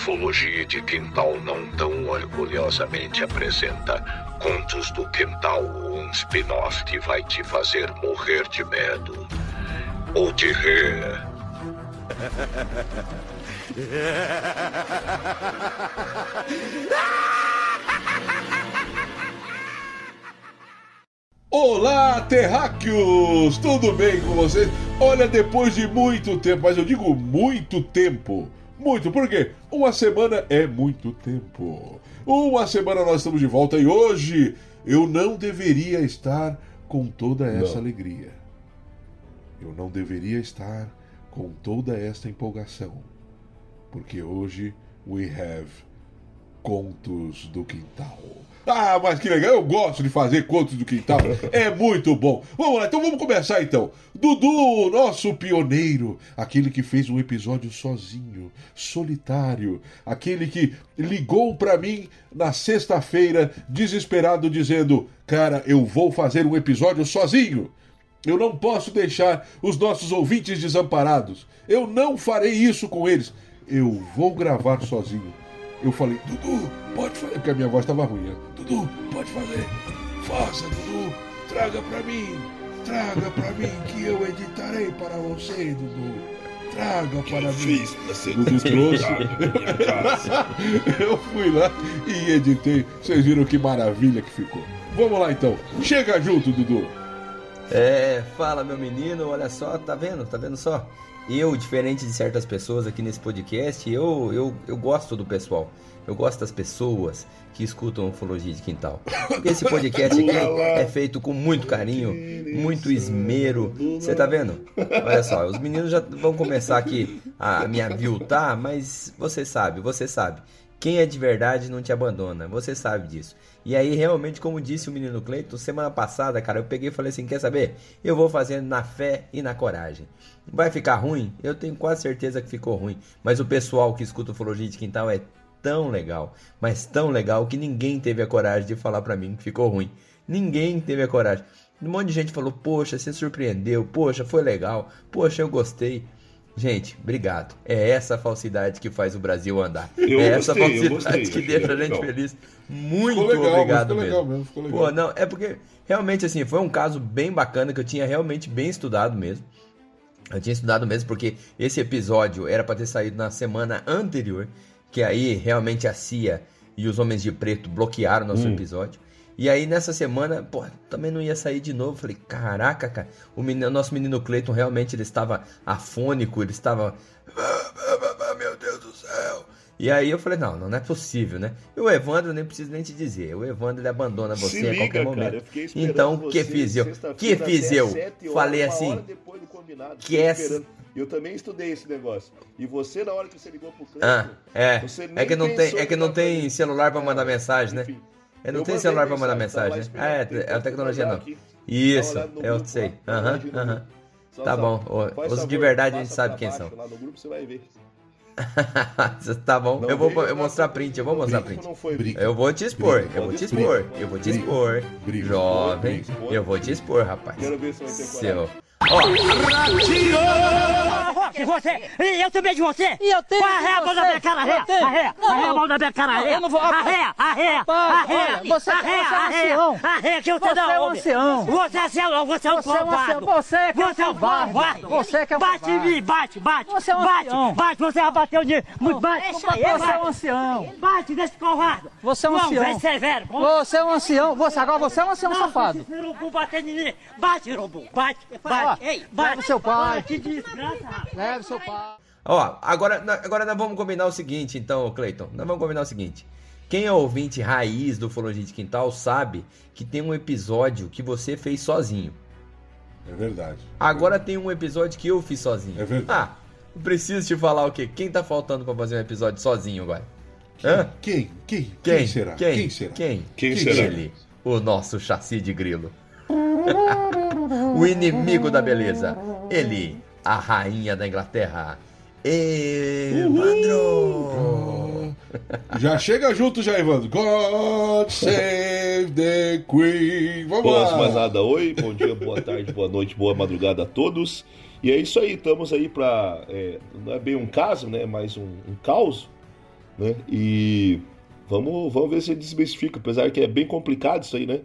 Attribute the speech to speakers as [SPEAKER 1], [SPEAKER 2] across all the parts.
[SPEAKER 1] Ufologia de Quintal não tão orgulhosamente apresenta Contos do Quintal, um spin-off que vai te fazer morrer de medo. Ou de rir.
[SPEAKER 2] Olá, terráqueos! Tudo bem com vocês? Olha, depois de muito tempo, mas eu digo muito tempo. Muito, por quê? Uma semana é muito tempo. Uma semana nós estamos de volta e hoje eu não deveria estar com toda essa
[SPEAKER 3] Não.
[SPEAKER 2] alegria. Eu não deveria estar com toda esta empolgação. Porque hoje we have Contos do Quintal. Ah, mas que legal, eu gosto de fazer Contos do Quintal, é muito bom. Vamos lá, então vamos começar então. Dudu, nosso pioneiro, aquele que fez um episódio sozinho, solitário, aquele que ligou pra mim na sexta-feira, desesperado, dizendo: Cara, eu vou fazer um episódio sozinho. Eu não posso deixar os nossos ouvintes desamparados. Eu não farei isso com eles. Eu vou gravar sozinho. Eu falei, Dudu, pode fazer, porque a minha voz estava ruim. né? Dudu, pode fazer. Faça, Dudu. Traga pra mim. Traga pra mim que eu editarei para você, Dudu. Traga para mim.
[SPEAKER 3] Fiz pra ser
[SPEAKER 2] Dudu trouxe. Eu fui lá e editei. Vocês viram que maravilha que ficou. Vamos lá então. Chega junto, Dudu.
[SPEAKER 4] É, fala meu menino, olha só, tá vendo? Tá vendo só? Eu, diferente de certas pessoas aqui nesse podcast, eu, eu, eu gosto do pessoal. Eu gosto das pessoas que escutam Ufologia de Quintal. Esse podcast aqui é feito com muito carinho, muito esmero. Você tá vendo? Olha só, os meninos já vão começar aqui a me aviltar, mas você sabe, você sabe. Quem é de verdade não te abandona, você sabe disso. E aí, realmente, como disse o menino Cleiton, semana passada, cara, eu peguei e falei assim: quer saber? Eu vou fazendo na fé e na coragem. Vai ficar ruim? Eu tenho quase certeza que ficou ruim. Mas o pessoal que escuta Ufologia de Quintal é tão legal, mas tão legal que ninguém teve a coragem de falar pra mim que ficou ruim. Ninguém teve a coragem. Um monte de gente falou: Poxa, você surpreendeu, poxa, foi legal, poxa, eu gostei. Gente, obrigado. É essa falsidade que faz o Brasil andar.
[SPEAKER 3] Eu
[SPEAKER 4] é essa
[SPEAKER 3] gostei, eu
[SPEAKER 4] falsidade
[SPEAKER 3] gostei,
[SPEAKER 4] que deixa a gente
[SPEAKER 3] legal.
[SPEAKER 4] feliz. Muito
[SPEAKER 2] Ficou legal,
[SPEAKER 4] obrigado
[SPEAKER 2] ficou
[SPEAKER 4] mesmo.
[SPEAKER 2] legal mesmo, ficou legal.
[SPEAKER 4] Pô, não, é porque realmente assim, foi um caso bem bacana que eu tinha realmente bem estudado mesmo. Eu tinha estudado mesmo porque esse episódio era pra ter saído na semana anterior, que aí realmente a CIA e os Homens de Preto bloquearam nosso
[SPEAKER 3] Hum.
[SPEAKER 4] episódio. E aí nessa semana, pô, também não ia sair de novo. Falei, caraca, cara, o menino, nosso menino Cleiton realmente ele estava afônico, ele estava E aí eu falei, não, não é possível, né? E o Evandro, nem preciso nem te dizer, o Evandro ele abandona você
[SPEAKER 3] Se
[SPEAKER 4] a
[SPEAKER 3] liga,
[SPEAKER 4] qualquer momento.
[SPEAKER 3] cara.
[SPEAKER 4] Então,
[SPEAKER 3] você
[SPEAKER 4] que fiz eu? Que fiz eu? Falei assim, que
[SPEAKER 3] esperando. Eu também estudei esse negócio. E você, na hora que você ligou pro Cleiton,
[SPEAKER 4] Ah, é.
[SPEAKER 3] Você
[SPEAKER 4] É que não tem, é que não
[SPEAKER 3] dar pra
[SPEAKER 4] tem
[SPEAKER 3] mim.
[SPEAKER 4] celular pra mandar mensagem, né?
[SPEAKER 3] enfim.
[SPEAKER 4] É, não tem celular pra mandar
[SPEAKER 3] mensagem,
[SPEAKER 4] né? É,
[SPEAKER 3] esperando,
[SPEAKER 4] é a tecnologia não.
[SPEAKER 3] aqui.
[SPEAKER 4] Isso, eu
[SPEAKER 3] grupo
[SPEAKER 4] sei. Aham, aham. Tá bom. Os de verdade a gente sabe quem são.
[SPEAKER 3] Lá no grupo você vai ver.
[SPEAKER 4] tá bom,
[SPEAKER 3] Não
[SPEAKER 4] eu vou eu mostrar print, eu vou mostrar print. Eu vou te expor, eu vou te expor, eu vou te expor. Jovem, eu vou te expor, rapaz.
[SPEAKER 3] Quero ver se vai ter
[SPEAKER 4] Seu. Ó,
[SPEAKER 5] Rock, você! E eu também de você!
[SPEAKER 6] E eu tenho
[SPEAKER 5] Arreia a mão da
[SPEAKER 6] você.
[SPEAKER 5] minha cara!
[SPEAKER 6] Eu.
[SPEAKER 5] Arreia!
[SPEAKER 6] Não,
[SPEAKER 5] Arreia a
[SPEAKER 6] não.
[SPEAKER 5] mão da minha cara, arreia!
[SPEAKER 6] eu não vou-! Pai,
[SPEAKER 5] Arreia!
[SPEAKER 6] olha, você- você é um ancião.
[SPEAKER 5] Arreia que você
[SPEAKER 6] Você
[SPEAKER 5] não
[SPEAKER 6] é um ancião.
[SPEAKER 5] Você é ancião, você é um
[SPEAKER 6] Você é um
[SPEAKER 5] covarde!
[SPEAKER 6] Você é que é um
[SPEAKER 5] Você é um
[SPEAKER 6] covarde. Você que é um
[SPEAKER 5] Bate em mim, bate, bate!
[SPEAKER 6] Você é um
[SPEAKER 5] Bate,
[SPEAKER 6] ancião.
[SPEAKER 5] bate, você já bateu de... Muito bate!
[SPEAKER 6] Você é um ancião.
[SPEAKER 5] Bate nesse covarde!
[SPEAKER 6] Você é um
[SPEAKER 5] Não,
[SPEAKER 6] ancião.
[SPEAKER 5] vem severo!
[SPEAKER 6] Você é um ancião. Você agora você é um ancião
[SPEAKER 5] Não,
[SPEAKER 6] safado.
[SPEAKER 5] esse urubu bater em mim! Bate, urubu! Bate!
[SPEAKER 6] Ó,
[SPEAKER 5] Bate! Ei, bate!
[SPEAKER 6] leva seu pai.
[SPEAKER 5] Bate, desgraça!
[SPEAKER 6] Leve seu pai.
[SPEAKER 4] Ó, agora, agora nós vamos combinar o seguinte, então, Cleiton. Nós vamos combinar o seguinte. Quem é ouvinte raiz do Ufologia de Quintal sabe que tem um episódio que você fez sozinho.
[SPEAKER 2] É verdade.
[SPEAKER 4] Agora tem um episódio que eu fiz sozinho.
[SPEAKER 2] É verdade.
[SPEAKER 4] Ah, preciso te falar o quê? Quem tá faltando pra fazer um episódio sozinho agora? Hã?
[SPEAKER 2] Quem? Quem?
[SPEAKER 4] Quem?
[SPEAKER 2] Quem será?
[SPEAKER 4] Quem?
[SPEAKER 2] Quem será?
[SPEAKER 4] Quem?
[SPEAKER 3] Quem
[SPEAKER 2] será?
[SPEAKER 4] Ele, o nosso chassi de grilo. o inimigo da beleza. Ele, a rainha da Inglaterra. Evandro!
[SPEAKER 2] Já chega junto já, Evandro. God save the Queen. Vamos lá.
[SPEAKER 3] mais nada, oi, bom dia, boa tarde, boa noite, boa madrugada a todos. E é isso aí, estamos aí pra. é, não é bem um caso, né? Mas um, um caos. né? E vamos, vamos ver se desmistifica, apesar que é bem complicado isso aí, né?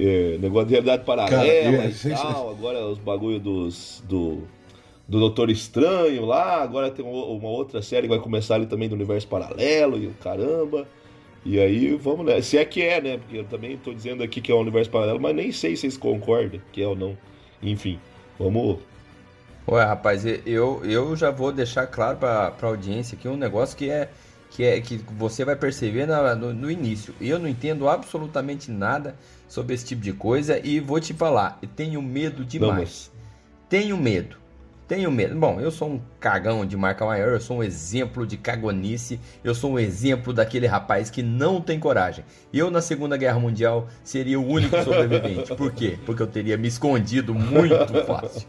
[SPEAKER 3] É, negócio de realidade paralela
[SPEAKER 2] Cara, é,
[SPEAKER 3] e
[SPEAKER 2] sem-
[SPEAKER 3] tal, agora os bagulho dos, do, do Doutor Estranho lá, agora tem uma outra série que vai começar ali também do universo paralelo e o caramba. E aí, vamos né? Se é que é, né? Porque eu também tô dizendo aqui que é um universo paralelo, mas nem sei se vocês concordam que é ou não. Enfim, vamos.
[SPEAKER 4] Ué, rapaz, eu, eu já vou deixar claro pra, pra audiência aqui um negócio que é que é que você vai perceber na- no, no início. Eu não entendo absolutamente nada sobre esse tipo de coisa e vou te falar, tenho medo demais. Tenho medo. Tenho medo. Bom, eu sou um cagão de marca maior, eu sou um exemplo de cagonice, eu sou um exemplo daquele rapaz que não tem coragem. Eu, na Segunda Guerra Mundial, seria o único sobrevivente. Por quê? Porque eu teria me escondido muito fácil.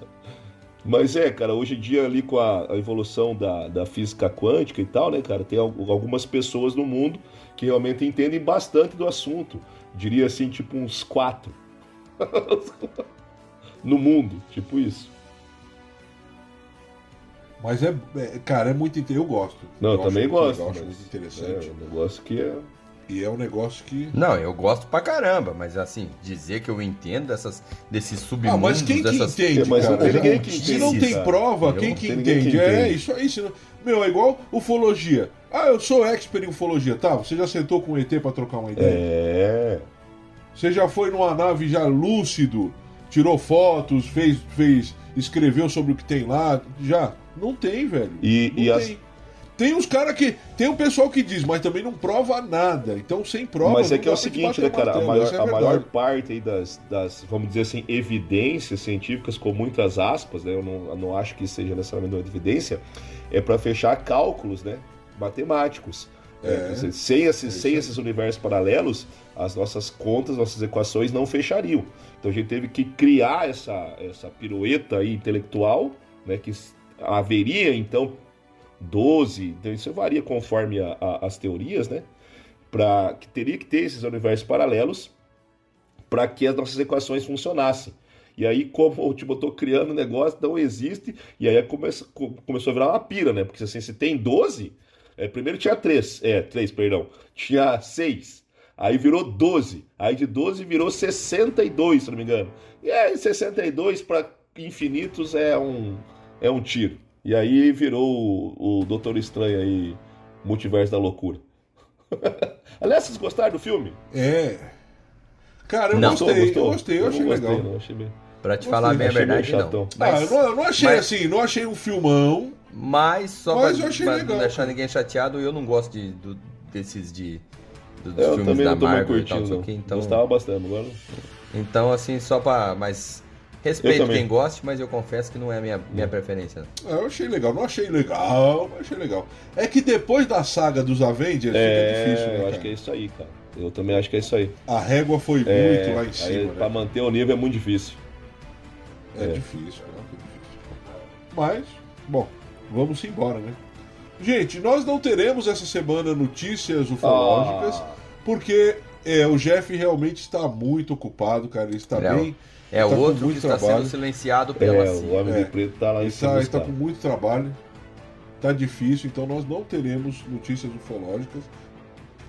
[SPEAKER 3] Mas é, cara, hoje em dia ali com a, a evolução da, da física quântica e tal, né, cara, tem al- algumas pessoas no mundo que realmente entendem bastante do assunto. Diria assim, tipo uns quatro. no mundo, tipo isso.
[SPEAKER 2] Mas é, é- cara, é muito eu gosto.
[SPEAKER 3] Não, eu, também gosto.
[SPEAKER 2] legal, acho muito interessante.
[SPEAKER 3] É um negócio que é.
[SPEAKER 2] E é um negócio que
[SPEAKER 4] Não, eu gosto pra caramba, mas assim, dizer que eu entendo dessas, desses submundos,
[SPEAKER 2] Ah, mas quem que
[SPEAKER 4] dessas...
[SPEAKER 2] entende,
[SPEAKER 3] É, mas
[SPEAKER 2] cara?
[SPEAKER 3] não tem
[SPEAKER 2] Já-
[SPEAKER 3] ninguém que
[SPEAKER 2] Se
[SPEAKER 3] entende,
[SPEAKER 2] não tem prova, quem
[SPEAKER 3] Não
[SPEAKER 2] que
[SPEAKER 3] tem
[SPEAKER 2] entende?
[SPEAKER 3] que
[SPEAKER 2] É
[SPEAKER 3] entende.
[SPEAKER 2] isso aí. senão- Meu, é igual ufologia. Ah, eu sou expert em ufologia. Tá, você já sentou com o ET pra trocar uma ideia?
[SPEAKER 3] É.
[SPEAKER 2] Você já foi numa nave já lúcido, tirou fotos, fez, fez, escreveu sobre o que tem lá? Já? Não tem, velho.
[SPEAKER 3] E,
[SPEAKER 2] Não
[SPEAKER 3] e as,
[SPEAKER 2] tem. Uns caras que. Tem um pessoal que diz, mas também não prova nada. Então, sem prova.
[SPEAKER 3] Mas é que é o seguinte, né, cara? A maior,
[SPEAKER 2] é
[SPEAKER 3] a maior parte aí das, das, vamos dizer assim, evidências científicas, com muitas aspas, né? Eu não, eu não acho que seja necessariamente uma evidência, é para fechar cálculos, né? Matemáticos.
[SPEAKER 2] É.
[SPEAKER 3] Quer dizer, sem esses,
[SPEAKER 2] É
[SPEAKER 3] sem esses universos paralelos, as nossas contas, nossas equações não fechariam. Então a gente teve que criar essa, essa pirueta aí intelectual, né? Que haveria, então, 12, então isso varia conforme a- a- as teorias, né? Para que teria que ter esses universos paralelos para que as nossas equações funcionassem. E aí, como tipo, eu tô criando um negócio, não existe, e aí começa, co- começou a virar uma pira, né? Porque assim, se tem 12, é, primeiro tinha 3, é, 3, perdão, tinha 6, aí virou 12, aí de 12 virou 62, se não me engano. E aí 62 para infinitos é um, é um tiro. E aí virou o, o Doutor Estranho aí, Multiverso da Loucura. Aliás, vocês gostaram do filme?
[SPEAKER 2] É. Cara, eu
[SPEAKER 4] Não.
[SPEAKER 2] gostei, eu gostei, eu achei
[SPEAKER 3] não gostei,
[SPEAKER 2] legal.
[SPEAKER 3] não, achei bem.
[SPEAKER 4] Pra te
[SPEAKER 2] Gostei,
[SPEAKER 4] falar bem a
[SPEAKER 3] achei
[SPEAKER 4] verdade, não.
[SPEAKER 3] chatão.
[SPEAKER 2] Ah, eu não, eu não achei
[SPEAKER 4] mas-
[SPEAKER 2] assim, não achei um filmão.
[SPEAKER 4] Mas só
[SPEAKER 2] Mas
[SPEAKER 4] pra,
[SPEAKER 2] eu achei
[SPEAKER 4] pra
[SPEAKER 2] legal,
[SPEAKER 4] não deixar ninguém chateado, eu não gosto de, do- desses de do- dos
[SPEAKER 3] Eu
[SPEAKER 4] filmes da Marvel e tal, não quê, então,
[SPEAKER 3] Gostava bastante, agora...
[SPEAKER 4] então assim, só pra, mas respeito quem goste, mas eu confesso que não é a minha, minha preferência. não.
[SPEAKER 2] Ah, Eu achei legal, não achei legal, mas achei legal. É que depois da saga dos Avengers
[SPEAKER 3] É,
[SPEAKER 2] fica difícil, né,
[SPEAKER 3] eu
[SPEAKER 2] cara?
[SPEAKER 3] acho que é isso aí, cara. Eu também acho que é isso aí.
[SPEAKER 2] A régua foi
[SPEAKER 3] É,
[SPEAKER 2] muito lá em
[SPEAKER 3] aí,
[SPEAKER 2] cima,
[SPEAKER 3] Pra
[SPEAKER 2] né?
[SPEAKER 3] manter o nível é muito difícil.
[SPEAKER 2] É, difícil, cara, é difícil. Mas, bom, vamos embora, né? Gente, nós não teremos essa semana notícias ufológicas,
[SPEAKER 3] Ah.
[SPEAKER 2] porque é, o Jeff realmente está muito ocupado, cara. Ele está
[SPEAKER 4] É,
[SPEAKER 2] bem.
[SPEAKER 4] É
[SPEAKER 2] tá com
[SPEAKER 4] outro que está
[SPEAKER 2] trabalho.
[SPEAKER 4] sendo silenciado pela
[SPEAKER 3] É,
[SPEAKER 4] CIA.
[SPEAKER 3] o Homem
[SPEAKER 2] É.
[SPEAKER 3] de Preto tá lá em
[SPEAKER 2] Ele
[SPEAKER 3] cima
[SPEAKER 2] está,
[SPEAKER 3] dos
[SPEAKER 2] está com muito trabalho. Tá difícil, então nós não teremos notícias ufológicas.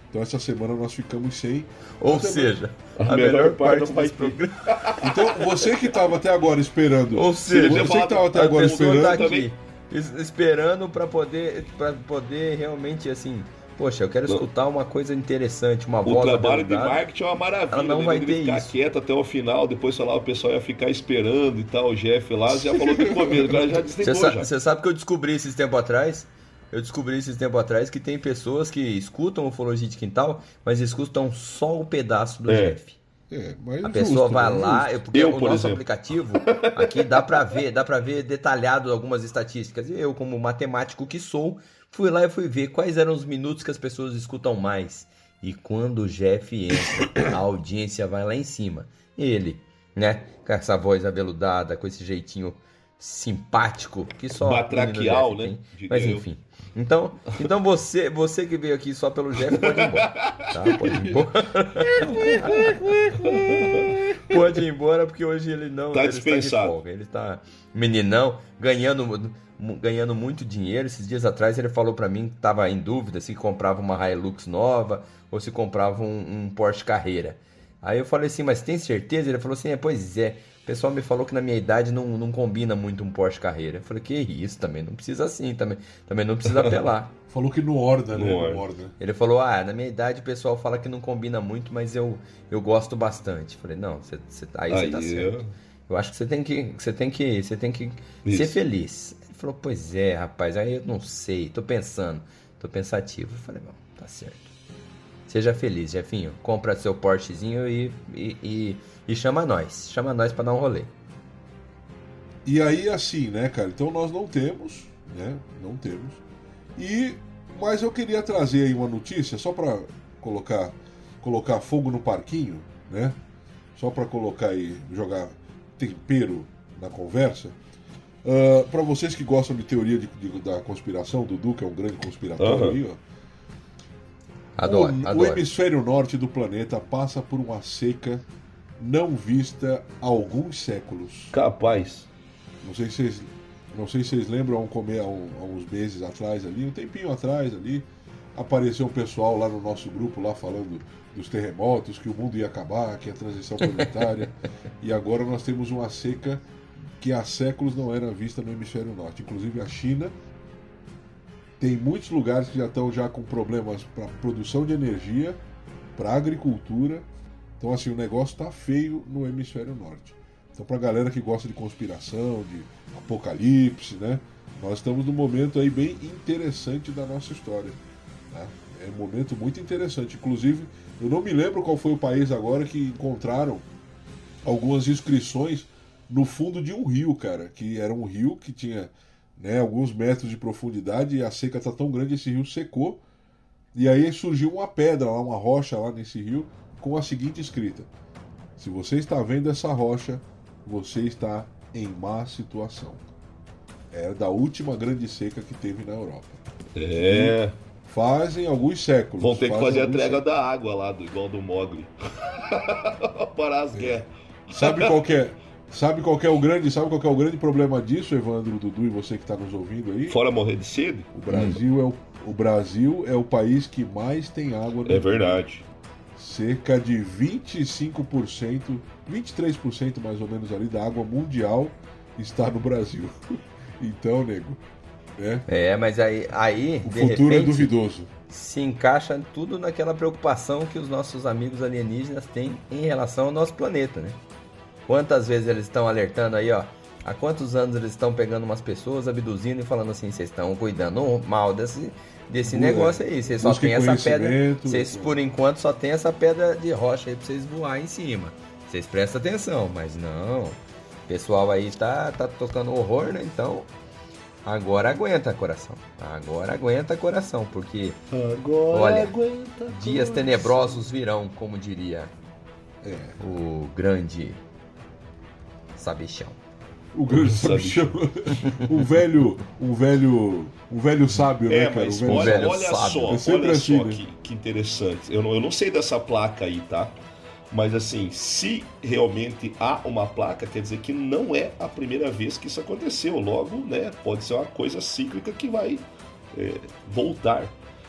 [SPEAKER 2] Então essa semana nós ficamos sem.
[SPEAKER 4] Ou seja,
[SPEAKER 3] A
[SPEAKER 4] a,
[SPEAKER 3] melhor
[SPEAKER 4] melhor,
[SPEAKER 3] parte vai
[SPEAKER 4] programa.
[SPEAKER 2] Então você que estava até agora esperando.
[SPEAKER 4] Ou seja,
[SPEAKER 2] você que estava até agora
[SPEAKER 4] pessoa
[SPEAKER 2] esperando.
[SPEAKER 4] tá aqui es- esperando pra poder para poder realmente assim, poxa, eu quero
[SPEAKER 3] Não.
[SPEAKER 4] escutar uma coisa interessante, uma
[SPEAKER 3] O
[SPEAKER 4] voz
[SPEAKER 3] trabalho de marketing é uma maravilha.
[SPEAKER 4] Ela não
[SPEAKER 3] né?
[SPEAKER 4] vai
[SPEAKER 3] Ele
[SPEAKER 4] ter
[SPEAKER 3] ficar
[SPEAKER 4] isso.
[SPEAKER 3] quieto até o final, depois sei lá, o pessoal ia ficar esperando e tal. O Jeff lá já falou que começo, agora já
[SPEAKER 4] Você
[SPEAKER 3] desligou
[SPEAKER 4] sa-
[SPEAKER 3] já.
[SPEAKER 4] você sabe que eu descobri esses tempos atrás? Eu descobri esses tempos atrás que tem pessoas que escutam ufologia de quintal, mas escutam só o pedaço do
[SPEAKER 3] É.
[SPEAKER 4] Jeff.
[SPEAKER 2] É, mas
[SPEAKER 4] A
[SPEAKER 2] justo,
[SPEAKER 4] pessoa vai
[SPEAKER 2] né?
[SPEAKER 4] lá,
[SPEAKER 2] Justo.
[SPEAKER 4] eu- porque
[SPEAKER 3] Eu,
[SPEAKER 4] o
[SPEAKER 3] por
[SPEAKER 4] nosso
[SPEAKER 3] exemplo.
[SPEAKER 4] aplicativo aqui dá pra ver, dá para ver detalhado algumas estatísticas. E eu, como matemático que sou, fui lá e fui ver quais eram os minutos que as pessoas escutam mais. E quando o Jeff entra, a audiência vai lá em cima. Ele, né, com essa voz aveludada, com esse jeitinho simpático que só
[SPEAKER 3] Batraquial,
[SPEAKER 4] Jeff
[SPEAKER 3] né?
[SPEAKER 4] Mas
[SPEAKER 3] eu.
[SPEAKER 4] Então, então você, você que veio aqui só pelo Jeff pode ir embora. Tá? Pode ir embora. pode ir embora porque hoje ele não
[SPEAKER 3] Tá
[SPEAKER 4] ele está
[SPEAKER 3] dispensado.
[SPEAKER 4] folga. Ele está meninão, ganhando ganhando muito dinheiro. Esses dias atrás ele falou pra mim que tava em dúvida se comprava uma Hilux nova ou se comprava um, um Porsche Carreira. Aí eu falei assim, mas tem certeza? Ele falou assim, é, pois é. O pessoal me falou que na minha idade não, não combina muito um Porsche Carreira. Eu falei, que isso também, não precisa assim também. Também não precisa apelar.
[SPEAKER 2] Falou que no Orda, né?
[SPEAKER 3] No
[SPEAKER 2] No
[SPEAKER 3] Orda.
[SPEAKER 2] Orda.
[SPEAKER 4] Ele falou, ah, na minha idade o pessoal fala que não combina muito, mas eu, eu gosto bastante. Eu falei, não, você, você- aí, você tá certo. Eu acho que você tem que, você tem que, você tem que ser
[SPEAKER 3] Isso.
[SPEAKER 4] feliz. Ele falou, pois é, rapaz, aí eu não sei, tô pensando, tô pensativo. Eu falei, bom, tá certo. Seja feliz, Jefinho. Compra seu Porschezinho e, e, e, e chama nós. Chama nós pra dar um rolê.
[SPEAKER 2] E aí, assim, né, cara? Então nós não temos, né? Não temos. E mas eu queria trazer aí uma notícia só para colocar colocar fogo no parquinho, né? Só para colocar aí jogar tempero na conversa. para vocês que gostam de teoria de, de- da conspiração, Dudu, que é um grande conspiratório
[SPEAKER 3] Aham.
[SPEAKER 2] aí, ó.
[SPEAKER 4] Adoro,
[SPEAKER 2] o, o
[SPEAKER 4] adoro.
[SPEAKER 2] hemisfério norte do planeta passa por uma seca não vista há alguns séculos.
[SPEAKER 3] Capaz.
[SPEAKER 2] Não sei se vocês, não sei se vocês lembram, há, um- há uns meses atrás ali, um tempinho atrás ali, apareceu um pessoal lá no nosso grupo lá falando dos terremotos, que o mundo ia acabar, que a transição planetária. e agora nós temos uma seca que há séculos não era vista no hemisfério norte. Inclusive a China tem muitos lugares que já estão já com problemas para produção de energia, para agricultura. Então assim, o negócio tá feio no hemisfério norte. Então pra galera que gosta de conspiração, de apocalipse, né? Nós estamos num momento aí bem interessante da nossa história. né? É um momento muito interessante. Inclusive, eu não me lembro qual foi o país agora que encontraram algumas inscrições no fundo de um rio, cara. Que era um rio que tinha né, alguns metros de profundidade e a seca está tão grande, esse rio secou. E aí surgiu uma pedra lá, uma rocha lá nesse rio, com a seguinte escrita: Se você está vendo essa rocha, você está em má situação. É da última grande seca que teve na Europa.
[SPEAKER 3] É.
[SPEAKER 2] Fazem alguns séculos.
[SPEAKER 3] Vão ter que fazer a entrega
[SPEAKER 2] séculos.
[SPEAKER 3] da água lá, do, igual do Mogli. Parar as guerras.
[SPEAKER 2] Sabe qual que é? Sabe qual que é o grande, sabe qual que é o grande problema disso, Evandro, Dudu e você que está nos ouvindo aí?
[SPEAKER 3] Fora morrer de sede?
[SPEAKER 2] O Brasil é o, o Brasil é o país que mais tem água no
[SPEAKER 3] É
[SPEAKER 2] mundo.
[SPEAKER 3] verdade.
[SPEAKER 2] Cerca de 25%, 23% mais ou menos ali da água mundial está no Brasil. Então, nego, né?
[SPEAKER 4] É, mas aí, aí
[SPEAKER 2] O
[SPEAKER 4] de
[SPEAKER 2] futuro é
[SPEAKER 4] repente,
[SPEAKER 2] duvidoso.
[SPEAKER 4] se encaixa tudo naquela preocupação que os nossos amigos alienígenas têm em relação ao nosso planeta, né? Quantas vezes eles estão alertando aí, ó? Há quantos anos eles estão pegando umas pessoas, abduzindo e falando assim, vocês estão cuidando mal desse, desse
[SPEAKER 2] Busca-
[SPEAKER 4] negócio aí, vocês só tem essa pedra, vocês por enquanto só tem essa pedra de rocha aí pra vocês voar em cima. Vocês prestam atenção, mas não. O pessoal aí tá, tá tocando horror, né? Então, agora aguenta, coração. Agora aguenta, coração, porque
[SPEAKER 3] Agora
[SPEAKER 4] Olha,
[SPEAKER 3] aguenta.
[SPEAKER 4] dias tenebrosos virão, como diria
[SPEAKER 2] É,
[SPEAKER 4] o grande sabichão.
[SPEAKER 2] o grande
[SPEAKER 3] Sabichão.
[SPEAKER 2] sabichão. um velho, um velho, um velho sábio, né,
[SPEAKER 3] É,
[SPEAKER 2] cara?
[SPEAKER 3] mas
[SPEAKER 2] um velho
[SPEAKER 3] olha,
[SPEAKER 4] velho
[SPEAKER 3] olha
[SPEAKER 4] sábio.
[SPEAKER 3] só,
[SPEAKER 2] É sempre
[SPEAKER 3] olha
[SPEAKER 2] assim,
[SPEAKER 3] só
[SPEAKER 2] né?
[SPEAKER 3] que, que interessante. Eu não, eu não sei dessa placa aí, tá? Mas assim, se realmente há uma placa, quer dizer que não é a primeira vez que isso aconteceu. Logo, né? Pode ser uma coisa cíclica que vai é, voltar.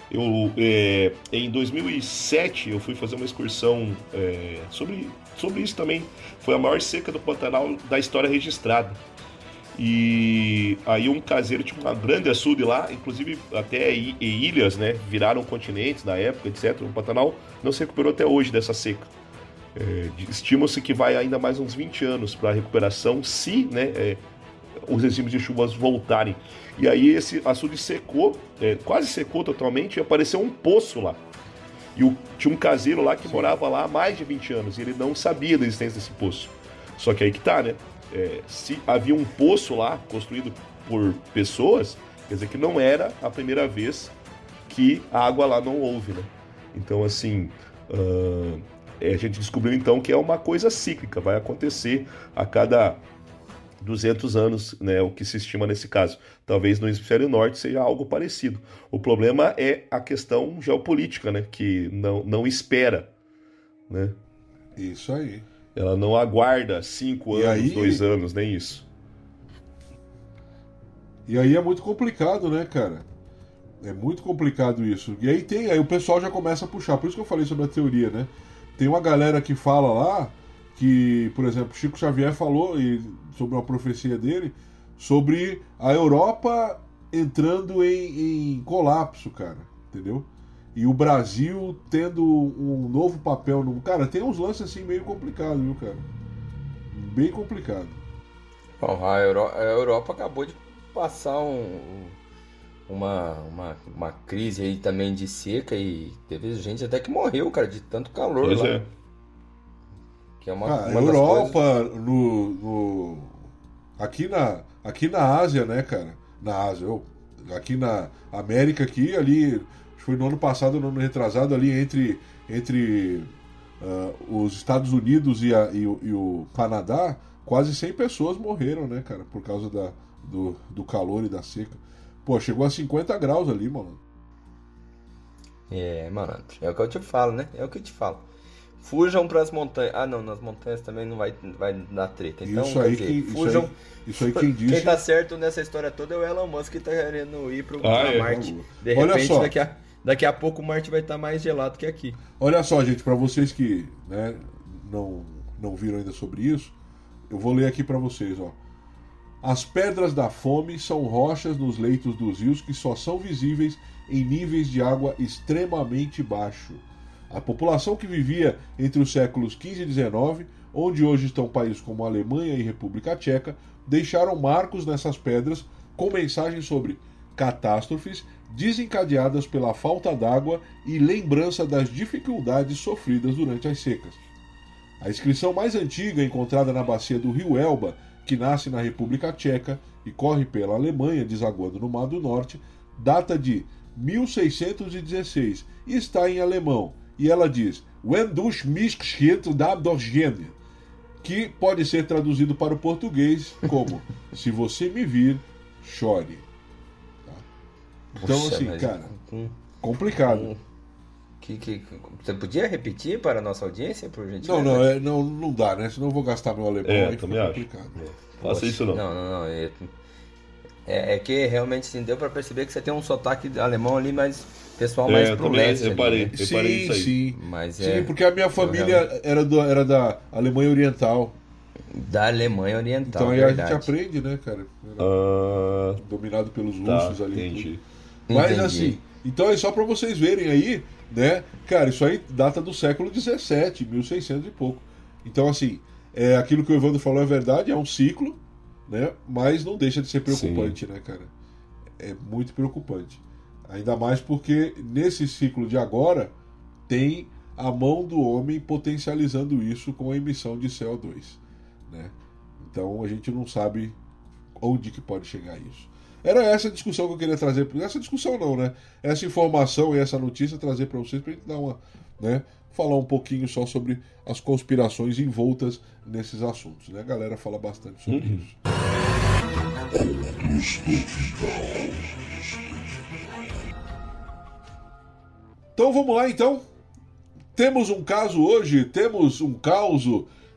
[SPEAKER 3] Eu, é, em 2007 eu fui fazer uma excursão é, sobre, sobre isso também. Foi a maior seca do Pantanal da história registrada. E aí um caseiro tinha uma grande açude lá, inclusive até ilhas, né? Viraram continentes na época, etc. O Pantanal não se recuperou até hoje dessa seca. É, Estima-se que vai ainda mais uns 20 anos para a recuperação, se né, é, os regimes de chuvas voltarem. E aí esse açude secou, é, quase secou totalmente, e apareceu um poço lá. E o- tinha um caseiro lá que morava lá há mais de 20 anos, e ele não sabia da existência desse poço. Só que aí que tá, né? É, se havia um poço lá, construído por pessoas, quer dizer que não era a primeira vez que a água lá não houve, né? Então, assim, é, a gente descobriu então que é uma coisa cíclica, vai acontecer a cada 200 anos, né, o que se estima nesse caso. Talvez no hemisfério norte seja algo parecido. O problema é a questão geopolítica, né, que não, não espera, né?
[SPEAKER 2] Isso aí.
[SPEAKER 3] Ela não aguarda cinco
[SPEAKER 2] E
[SPEAKER 3] anos,
[SPEAKER 2] aí-
[SPEAKER 3] dois anos, nem isso.
[SPEAKER 2] E aí é muito complicado, né, cara? É muito complicado isso. E aí tem, aí o pessoal já começa a puxar. Por isso que eu falei sobre a teoria, né? Tem uma galera que fala lá que, por exemplo, Chico Xavier falou e, sobre uma profecia dele sobre a Europa entrando em, em colapso, cara. Entendeu? E o Brasil tendo um novo papel no. Cara, tem uns lances assim meio complicados, viu, cara? Bem complicado.
[SPEAKER 4] Bom, a, Euro- a Europa acabou de passar um- uma, uma, uma crise aí também de seca e teve gente até que morreu, cara, de tanto calor
[SPEAKER 3] Pois
[SPEAKER 4] lá.
[SPEAKER 3] é.
[SPEAKER 4] Que é uma,
[SPEAKER 2] Ah,
[SPEAKER 4] uma
[SPEAKER 2] Europa,
[SPEAKER 4] coisas-
[SPEAKER 2] no, no- aqui, na, aqui na Ásia, né, cara? Na Ásia, eu, aqui na América, aqui, ali, foi no ano passado, no ano retrasado, ali entre, entre ah, os Estados Unidos e, a- e o, e o Canadá, quase 100 pessoas morreram, né, cara? Por causa da, do, do calor e da seca. Pô, chegou a 50 graus ali, mano.
[SPEAKER 4] É, malandro. É o que eu te falo, né? É o que eu te falo. Fujam pras montanhas. Ah, não, nas montanhas também não vai, vai dar treta. Então,
[SPEAKER 2] isso, aí
[SPEAKER 4] dizer,
[SPEAKER 2] que, isso,
[SPEAKER 4] fujam.
[SPEAKER 2] aí, isso aí quem disse.
[SPEAKER 4] Quem tá certo nessa história toda é o Elon Musk que tá querendo ir pro
[SPEAKER 3] Ah,
[SPEAKER 4] pra
[SPEAKER 3] é.
[SPEAKER 4] Marte. De
[SPEAKER 2] Olha
[SPEAKER 4] repente,
[SPEAKER 2] só.
[SPEAKER 4] daqui a, daqui a pouco Marte vai estar mais gelado que aqui.
[SPEAKER 2] Olha só, gente, para vocês que né, não, não viram ainda sobre isso, eu vou ler aqui para vocês, ó. As pedras da fome são rochas nos leitos dos rios que só são visíveis em níveis de água extremamente baixo. A população que vivia entre os séculos XV e XIX, onde hoje estão países como Alemanha e República Tcheca, deixaram marcos nessas pedras com mensagens sobre catástrofes desencadeadas pela falta d'água e lembrança das dificuldades sofridas durante as secas. A inscrição mais antiga encontrada na bacia do rio Elba, que nasce na República Tcheca e corre pela Alemanha, desaguando no Mar do Norte, data de 1616 e está em alemão. E ela diz: Wenn du mich geschickt da Dorgene, que pode ser traduzido para o português como Se você me vir, chore. Tá? Então,
[SPEAKER 4] Puxa,
[SPEAKER 2] assim,
[SPEAKER 4] mas-
[SPEAKER 2] cara, complicado.
[SPEAKER 4] Que, que, você podia repetir para a nossa audiência, por gentileza?
[SPEAKER 2] Não, não, é, não, não dá, né? Senão eu vou gastar meu alemão
[SPEAKER 3] É,
[SPEAKER 2] aí fica complicado.
[SPEAKER 3] Faça
[SPEAKER 4] Poxa,
[SPEAKER 3] isso não.
[SPEAKER 4] Não, não, não. É, é, é que realmente assim, deu para perceber que você tem um sotaque alemão ali, mas pessoal mais
[SPEAKER 3] É, eu
[SPEAKER 4] pro
[SPEAKER 3] também
[SPEAKER 4] leste. ali,
[SPEAKER 3] reparei.
[SPEAKER 4] né?
[SPEAKER 3] Reparei
[SPEAKER 2] Sim,
[SPEAKER 3] isso aí.
[SPEAKER 2] sim.
[SPEAKER 4] Mas
[SPEAKER 2] Sim,
[SPEAKER 4] é
[SPEAKER 2] porque a minha família era, do, era da Alemanha Oriental.
[SPEAKER 4] da Alemanha Oriental.
[SPEAKER 2] Então aí a
[SPEAKER 4] verdade.
[SPEAKER 2] gente aprende, né, cara?
[SPEAKER 3] Ah,
[SPEAKER 2] dominado pelos
[SPEAKER 3] tá,
[SPEAKER 2] russos ali.
[SPEAKER 3] entendi.
[SPEAKER 2] tudo. Mas
[SPEAKER 4] Entendi.
[SPEAKER 2] assim, então é só pra vocês verem aí, né? Cara, isso aí data do século XVII, 1600 e pouco. Então, assim, é, aquilo que o Evandro falou é verdade, é um ciclo, né? Mas não deixa de ser preocupante, né, cara? É muito preocupante. Ainda mais porque nesse ciclo de agora tem a mão do homem potencializando isso com a emissão de CO2, né? Então a gente não sabe onde que pode chegar isso. Era essa a discussão que eu queria trazer. Essa discussão não, né? Essa informação e essa notícia trazer para vocês pra gente dar uma, né? Falar um pouquinho só sobre as conspirações envoltas nesses assuntos, né? A galera fala bastante sobre isso. Então vamos lá então. Temos um caso hoje, temos um caos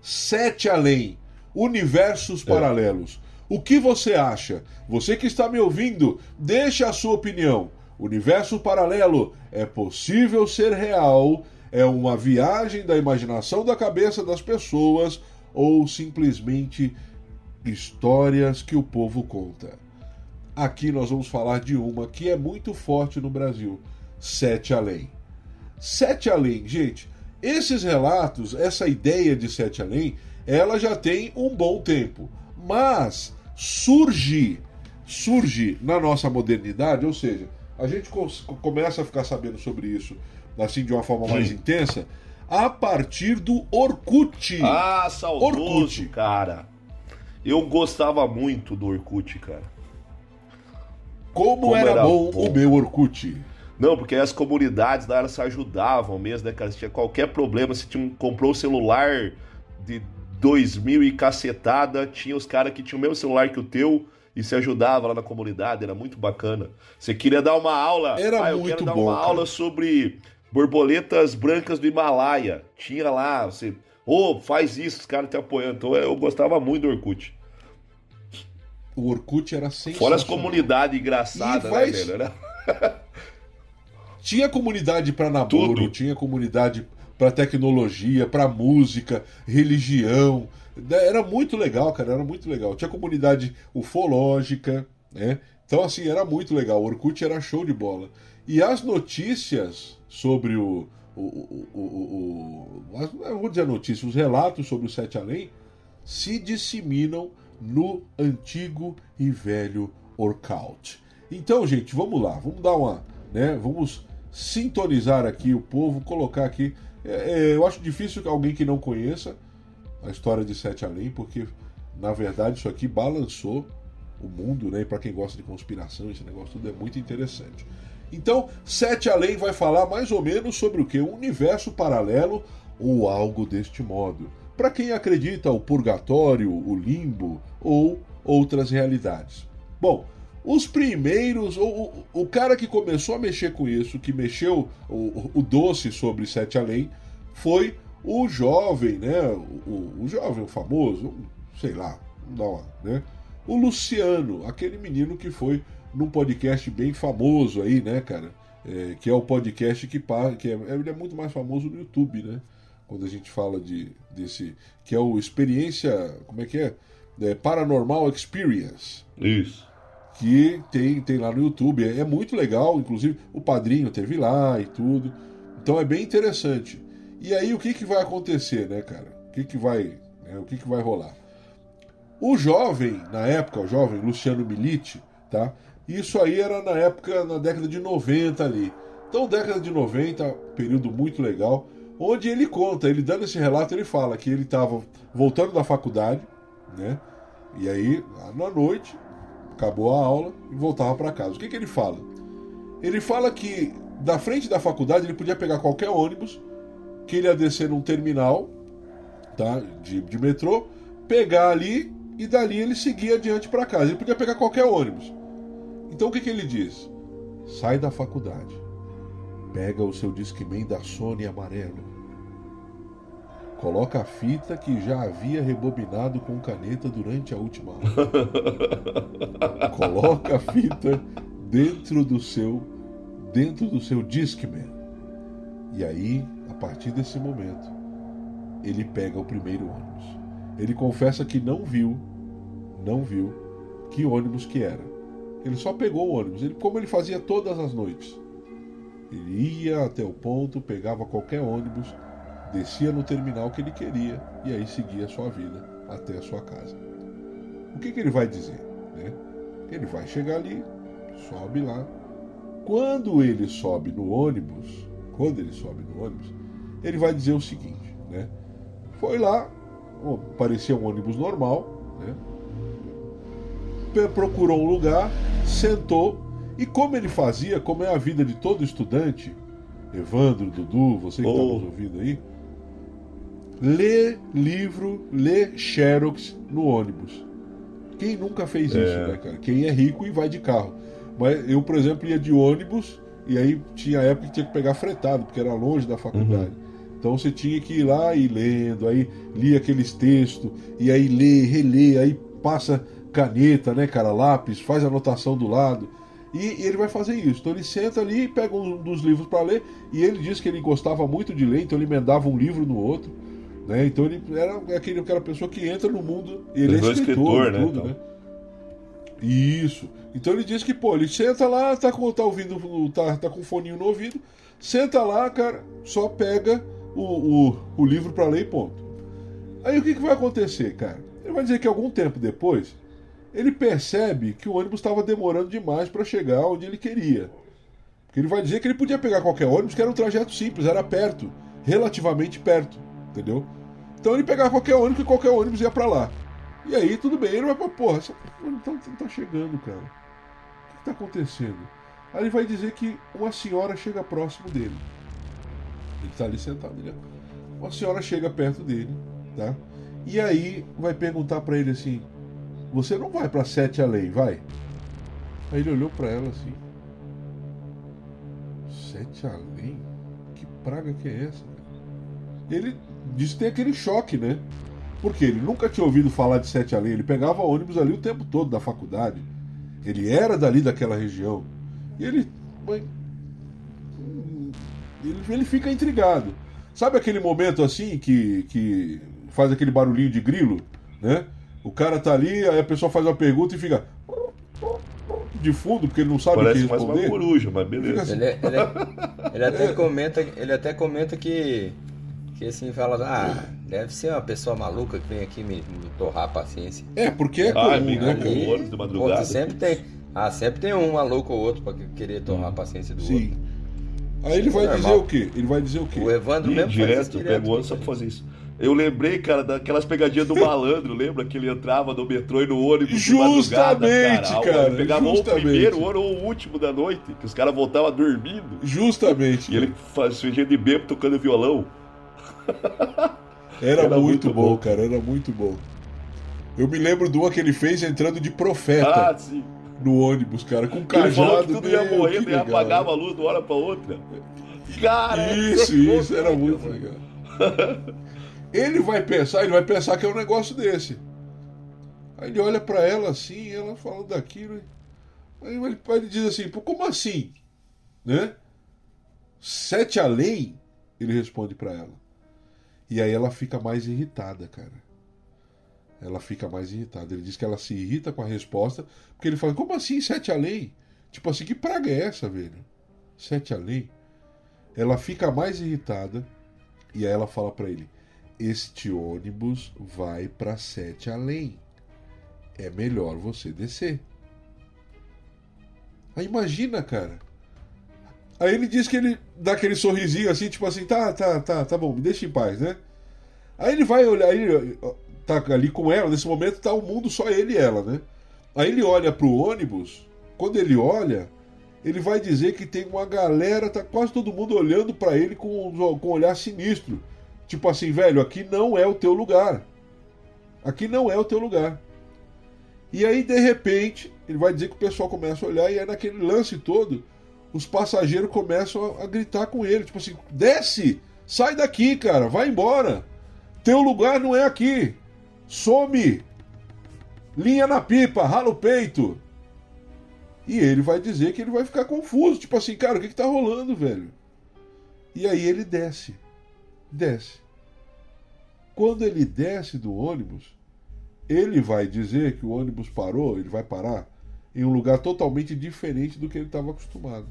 [SPEAKER 2] sete além, universos paralelos. O que você acha? Você que está me ouvindo, deixe a sua opinião. Universo paralelo é possível ser real? É uma viagem da imaginação da cabeça das pessoas ou simplesmente histórias que o povo conta? Aqui nós vamos falar de uma que é muito forte no Brasil: Sete Além. Sete Além, gente, esses relatos, essa ideia de Sete Além, ela já tem um bom tempo. Mas surge, surge na nossa modernidade, ou seja, a gente começa a ficar sabendo sobre isso assim de uma forma mais intensa a partir do Orkut.
[SPEAKER 3] Ah, saudoso,
[SPEAKER 2] Orkut.
[SPEAKER 3] cara. Eu gostava muito do Orkut, cara.
[SPEAKER 2] como,
[SPEAKER 3] como
[SPEAKER 2] era,
[SPEAKER 3] era
[SPEAKER 2] bom,
[SPEAKER 3] bom.
[SPEAKER 2] o meu Orkut.
[SPEAKER 3] Não, porque as comunidades lá elas se ajudavam mesmo, né, cara? Se tinha qualquer problema, se tinha um, comprou um celular de 2000 e cacetada, tinha os caras que tinham o mesmo celular que o teu e se ajudava lá na comunidade, era muito bacana. Você queria dar uma aula,
[SPEAKER 2] Era
[SPEAKER 3] ah, eu
[SPEAKER 2] muito
[SPEAKER 3] quero dar
[SPEAKER 2] bom,
[SPEAKER 3] uma
[SPEAKER 2] cara.
[SPEAKER 3] aula sobre borboletas brancas do Himalaia. Tinha lá, você, ô, faz isso, os caras te apoiando. Então eu gostava muito do Orkut.
[SPEAKER 2] O Orkut era sensacional.
[SPEAKER 3] Fora as comunidades engraçadas,
[SPEAKER 2] E vai-
[SPEAKER 3] né, velho? Era-
[SPEAKER 2] Tinha comunidade pra namoro,
[SPEAKER 3] Tudo.
[SPEAKER 2] tinha comunidade pra tecnologia, pra música, religião. Era muito legal, cara, era muito legal. Tinha comunidade ufológica, né? Então, assim, era muito legal. O Orkut era show de bola. E as notícias sobre o. o, o, o, o- as- vou dizer notícias, os relatos sobre o Sete Além se disseminam no antigo e velho Orkut. Então, gente, vamos lá, vamos dar uma, né? Vamos sintonizar aqui o povo, colocar aqui. É, é, eu acho difícil que alguém que não conheça a história de Sete Além, porque na verdade isso aqui balançou o mundo, né? E para quem gosta de conspiração, esse negócio tudo é muito interessante. Então, Sete Além vai falar mais ou menos sobre o que? Um universo paralelo ou algo deste modo. Para quem acredita o purgatório, o limbo ou outras realidades. Bom, os primeiros, o, o, cara que começou a mexer com isso, que mexeu o, o doce sobre Sete Além, foi o jovem, né? O, jovem, o famoso, sei lá, não né? O Luciano, aquele menino que foi num podcast bem famoso aí, né, cara? É, que é o podcast que, que é, ele é muito mais famoso no YouTube, né? Quando a gente fala de desse que é o experiência, como é que é? É, Paranormal Experience
[SPEAKER 3] Isso.
[SPEAKER 2] Que tem, tem lá no YouTube. É, é muito legal, inclusive o padrinho teve lá e tudo. Então é bem interessante. E aí o que, que vai acontecer, né, cara? O que, que vai. né, o que, que vai rolar? O jovem, na época, o jovem Luciano Milite, tá? Isso aí era na época, na década de 90 ali. Então, década de 90, período muito legal, onde ele conta, ele dando esse relato, ele fala que ele estava voltando da faculdade, né? E aí, na noite, acabou a aula e voltava para casa. O que, que ele fala? Ele fala que da frente da faculdade ele podia pegar qualquer ônibus, que ele ia descer num terminal tá, de, de metrô, pegar ali e dali ele seguia adiante para casa. Ele podia pegar qualquer ônibus. Então o que, que ele diz? Sai da faculdade, pega o seu Discman da Sony amarelo, coloca a fita que já havia rebobinado com caneta durante a última aula. coloca a fita dentro do seu dentro do seu Discman. E aí, a partir desse momento, ele pega o primeiro ônibus. Ele confessa que não viu, não viu que ônibus que era. Ele só pegou o ônibus, ele, como ele fazia todas as noites. Ele ia até o ponto, pegava qualquer ônibus, descia no terminal que ele queria e aí seguia a sua vida até a sua casa. O que, que ele vai dizer? Né? Ele vai chegar ali, sobe lá. Quando ele sobe no ônibus, quando ele sobe no ônibus, ele vai dizer o seguinte, né? Foi lá, parecia um ônibus normal, né? Procurou um lugar, sentou e como ele fazia, como é a vida de todo estudante, Evandro, Dudu, você que está
[SPEAKER 3] Oh.
[SPEAKER 2] nos ouvindo aí, lê livro, lê Xerox no ônibus. Quem nunca fez isso,
[SPEAKER 3] É.
[SPEAKER 2] né, cara? Quem é rico e vai de carro. Mas eu, por exemplo, ia de ônibus e aí tinha época que tinha que pegar fretado, porque era longe da faculdade. Então você tinha que ir lá e ir lendo, aí lia aqueles textos, e aí lê, relê, aí passa caneta, né, cara, lápis, faz anotação do lado. E, e ele vai fazer isso. Então ele senta ali e pega um dos livros para ler, e ele diz que ele gostava muito de ler, então ele emendava um livro no outro. Né? Então ele era aquele, aquela pessoa que entra no mundo. Ele é
[SPEAKER 3] Ele é
[SPEAKER 2] escritor,
[SPEAKER 3] escritor, né,
[SPEAKER 2] tudo,
[SPEAKER 3] então.
[SPEAKER 2] né? Isso. Então ele diz que, pô, ele senta lá, tá com, tá ouvindo, tá, tá com um foninho no ouvido, senta lá, cara, só pega o, o, o livro para ler e ponto. Aí o que, que vai acontecer, cara? Ele vai dizer que algum tempo depois, ele percebe que o ônibus estava demorando demais para chegar onde ele queria. Porque ele vai dizer que ele podia pegar qualquer ônibus, que era um trajeto simples, era perto, relativamente perto, entendeu? Então ele pegava qualquer ônibus e qualquer ônibus ia para lá. E aí tudo bem, ele vai pra porra, essa ônibus tá, tá chegando, cara. O que, tá acontecendo? Aí ele vai dizer que uma senhora chega próximo dele. Ele tá ali sentado, ele... uma senhora chega perto dele, tá? E aí vai perguntar pra ele assim: Você não vai pra Sete Além, vai? Aí ele olhou pra ela assim: Sete Além? Que praga que é essa? Ele que tem aquele choque, né? Porque ele nunca tinha ouvido falar de Sete Além. Ele pegava ônibus ali o tempo todo da faculdade. Ele era dali daquela região. E ele. Ele, ele fica intrigado. Sabe aquele momento assim que, que faz aquele barulhinho de grilo? Né? O cara tá ali, aí a pessoa faz uma pergunta e fica. De fundo, porque ele não sabe o que
[SPEAKER 3] Parece mais uma
[SPEAKER 2] responder.
[SPEAKER 3] coruja, mas beleza.
[SPEAKER 4] Ele, ele, ele até comenta, ele até comenta que, que assim, fala, ah, deve ser uma pessoa maluca que vem aqui me, me torrar a paciência.
[SPEAKER 2] É, porque é
[SPEAKER 3] Ah,
[SPEAKER 2] comum,
[SPEAKER 3] amigo,
[SPEAKER 2] né?
[SPEAKER 3] Com ônibus de madrugada.
[SPEAKER 4] pô, sempre tem. Ah, sempre tem um maluco ou outro pra querer torrar a paciência do
[SPEAKER 2] Sim.
[SPEAKER 4] outro.
[SPEAKER 2] Aí ele vai
[SPEAKER 4] Normal.
[SPEAKER 2] dizer o quê? Ele vai dizer o quê?
[SPEAKER 4] O Evandro
[SPEAKER 3] Ih,
[SPEAKER 4] mesmo faz
[SPEAKER 3] direto,
[SPEAKER 4] direto.
[SPEAKER 3] pego o ônibus só pra fazer isso. Eu lembrei, cara, daquelas pegadinhas do malandro, lembra? Que ele entrava no metrô e no ônibus de madrugada,
[SPEAKER 2] Justamente,
[SPEAKER 3] cara.
[SPEAKER 2] cara,
[SPEAKER 3] Ele pegava ou o
[SPEAKER 2] justamente.
[SPEAKER 3] primeiro ou o último da noite, que os caras voltavam dormindo.
[SPEAKER 2] Justamente.
[SPEAKER 3] E ele fazia de bebo tocando violão.
[SPEAKER 2] Era,
[SPEAKER 3] Era
[SPEAKER 2] muito,
[SPEAKER 3] muito
[SPEAKER 2] bom,
[SPEAKER 3] bom.
[SPEAKER 2] cara, era muito bom. Eu me lembro de uma que ele fez entrando de profeta
[SPEAKER 3] Ah, sim.
[SPEAKER 2] no ônibus, cara, com um
[SPEAKER 3] Que ele falou
[SPEAKER 2] cajado.
[SPEAKER 3] que tudo ia morrer,
[SPEAKER 2] que
[SPEAKER 3] ia
[SPEAKER 2] legal.
[SPEAKER 3] apagava a luz de uma hora pra outra. Cara,
[SPEAKER 2] Isso,
[SPEAKER 3] é
[SPEAKER 2] isso, era muito legal. Ele vai pensar, ele vai pensar que é um negócio desse. Aí ele olha pra ela assim, ela falando daquilo. Aí ele, ele diz assim, pô, como assim? Né? Sete além? Ele responde pra ela. E aí ela fica mais irritada, cara. Ela fica mais irritada. Ele diz que ela se irrita com a resposta, porque ele fala, como assim sete além? Tipo assim, que praga é essa, velho? Sete além? Ela fica mais irritada e aí ela fala pra ele: Este ônibus vai pra sete além. É melhor você descer. Aí imagina, cara. Aí ele diz que ele dá aquele sorrisinho assim, tipo assim, tá, tá, tá, tá bom, me deixa em paz, né? Aí ele vai olhar, ele tá ali com ela, nesse momento tá o mundo só ele e ela, né? Aí ele olha pro ônibus, quando ele olha, ele vai dizer que tem uma galera, tá quase todo mundo olhando pra ele com, com um olhar sinistro. Tipo assim, velho, aqui não é o teu lugar. Aqui não é o teu lugar. E aí, de repente, ele vai dizer que o pessoal começa a olhar e é naquele lance todo, os passageiros começam a, a gritar com ele, tipo assim, desce! Sai daqui, cara, vai embora! Teu lugar não é aqui! Some! Linha na pipa, rala o peito! E ele vai dizer que ele vai ficar confuso, tipo assim, cara, o que, que tá rolando, velho? E aí ele desce. Desce. Quando ele desce do ônibus, ele vai dizer que o ônibus parou, ele vai parar em um lugar totalmente diferente do que ele estava acostumado.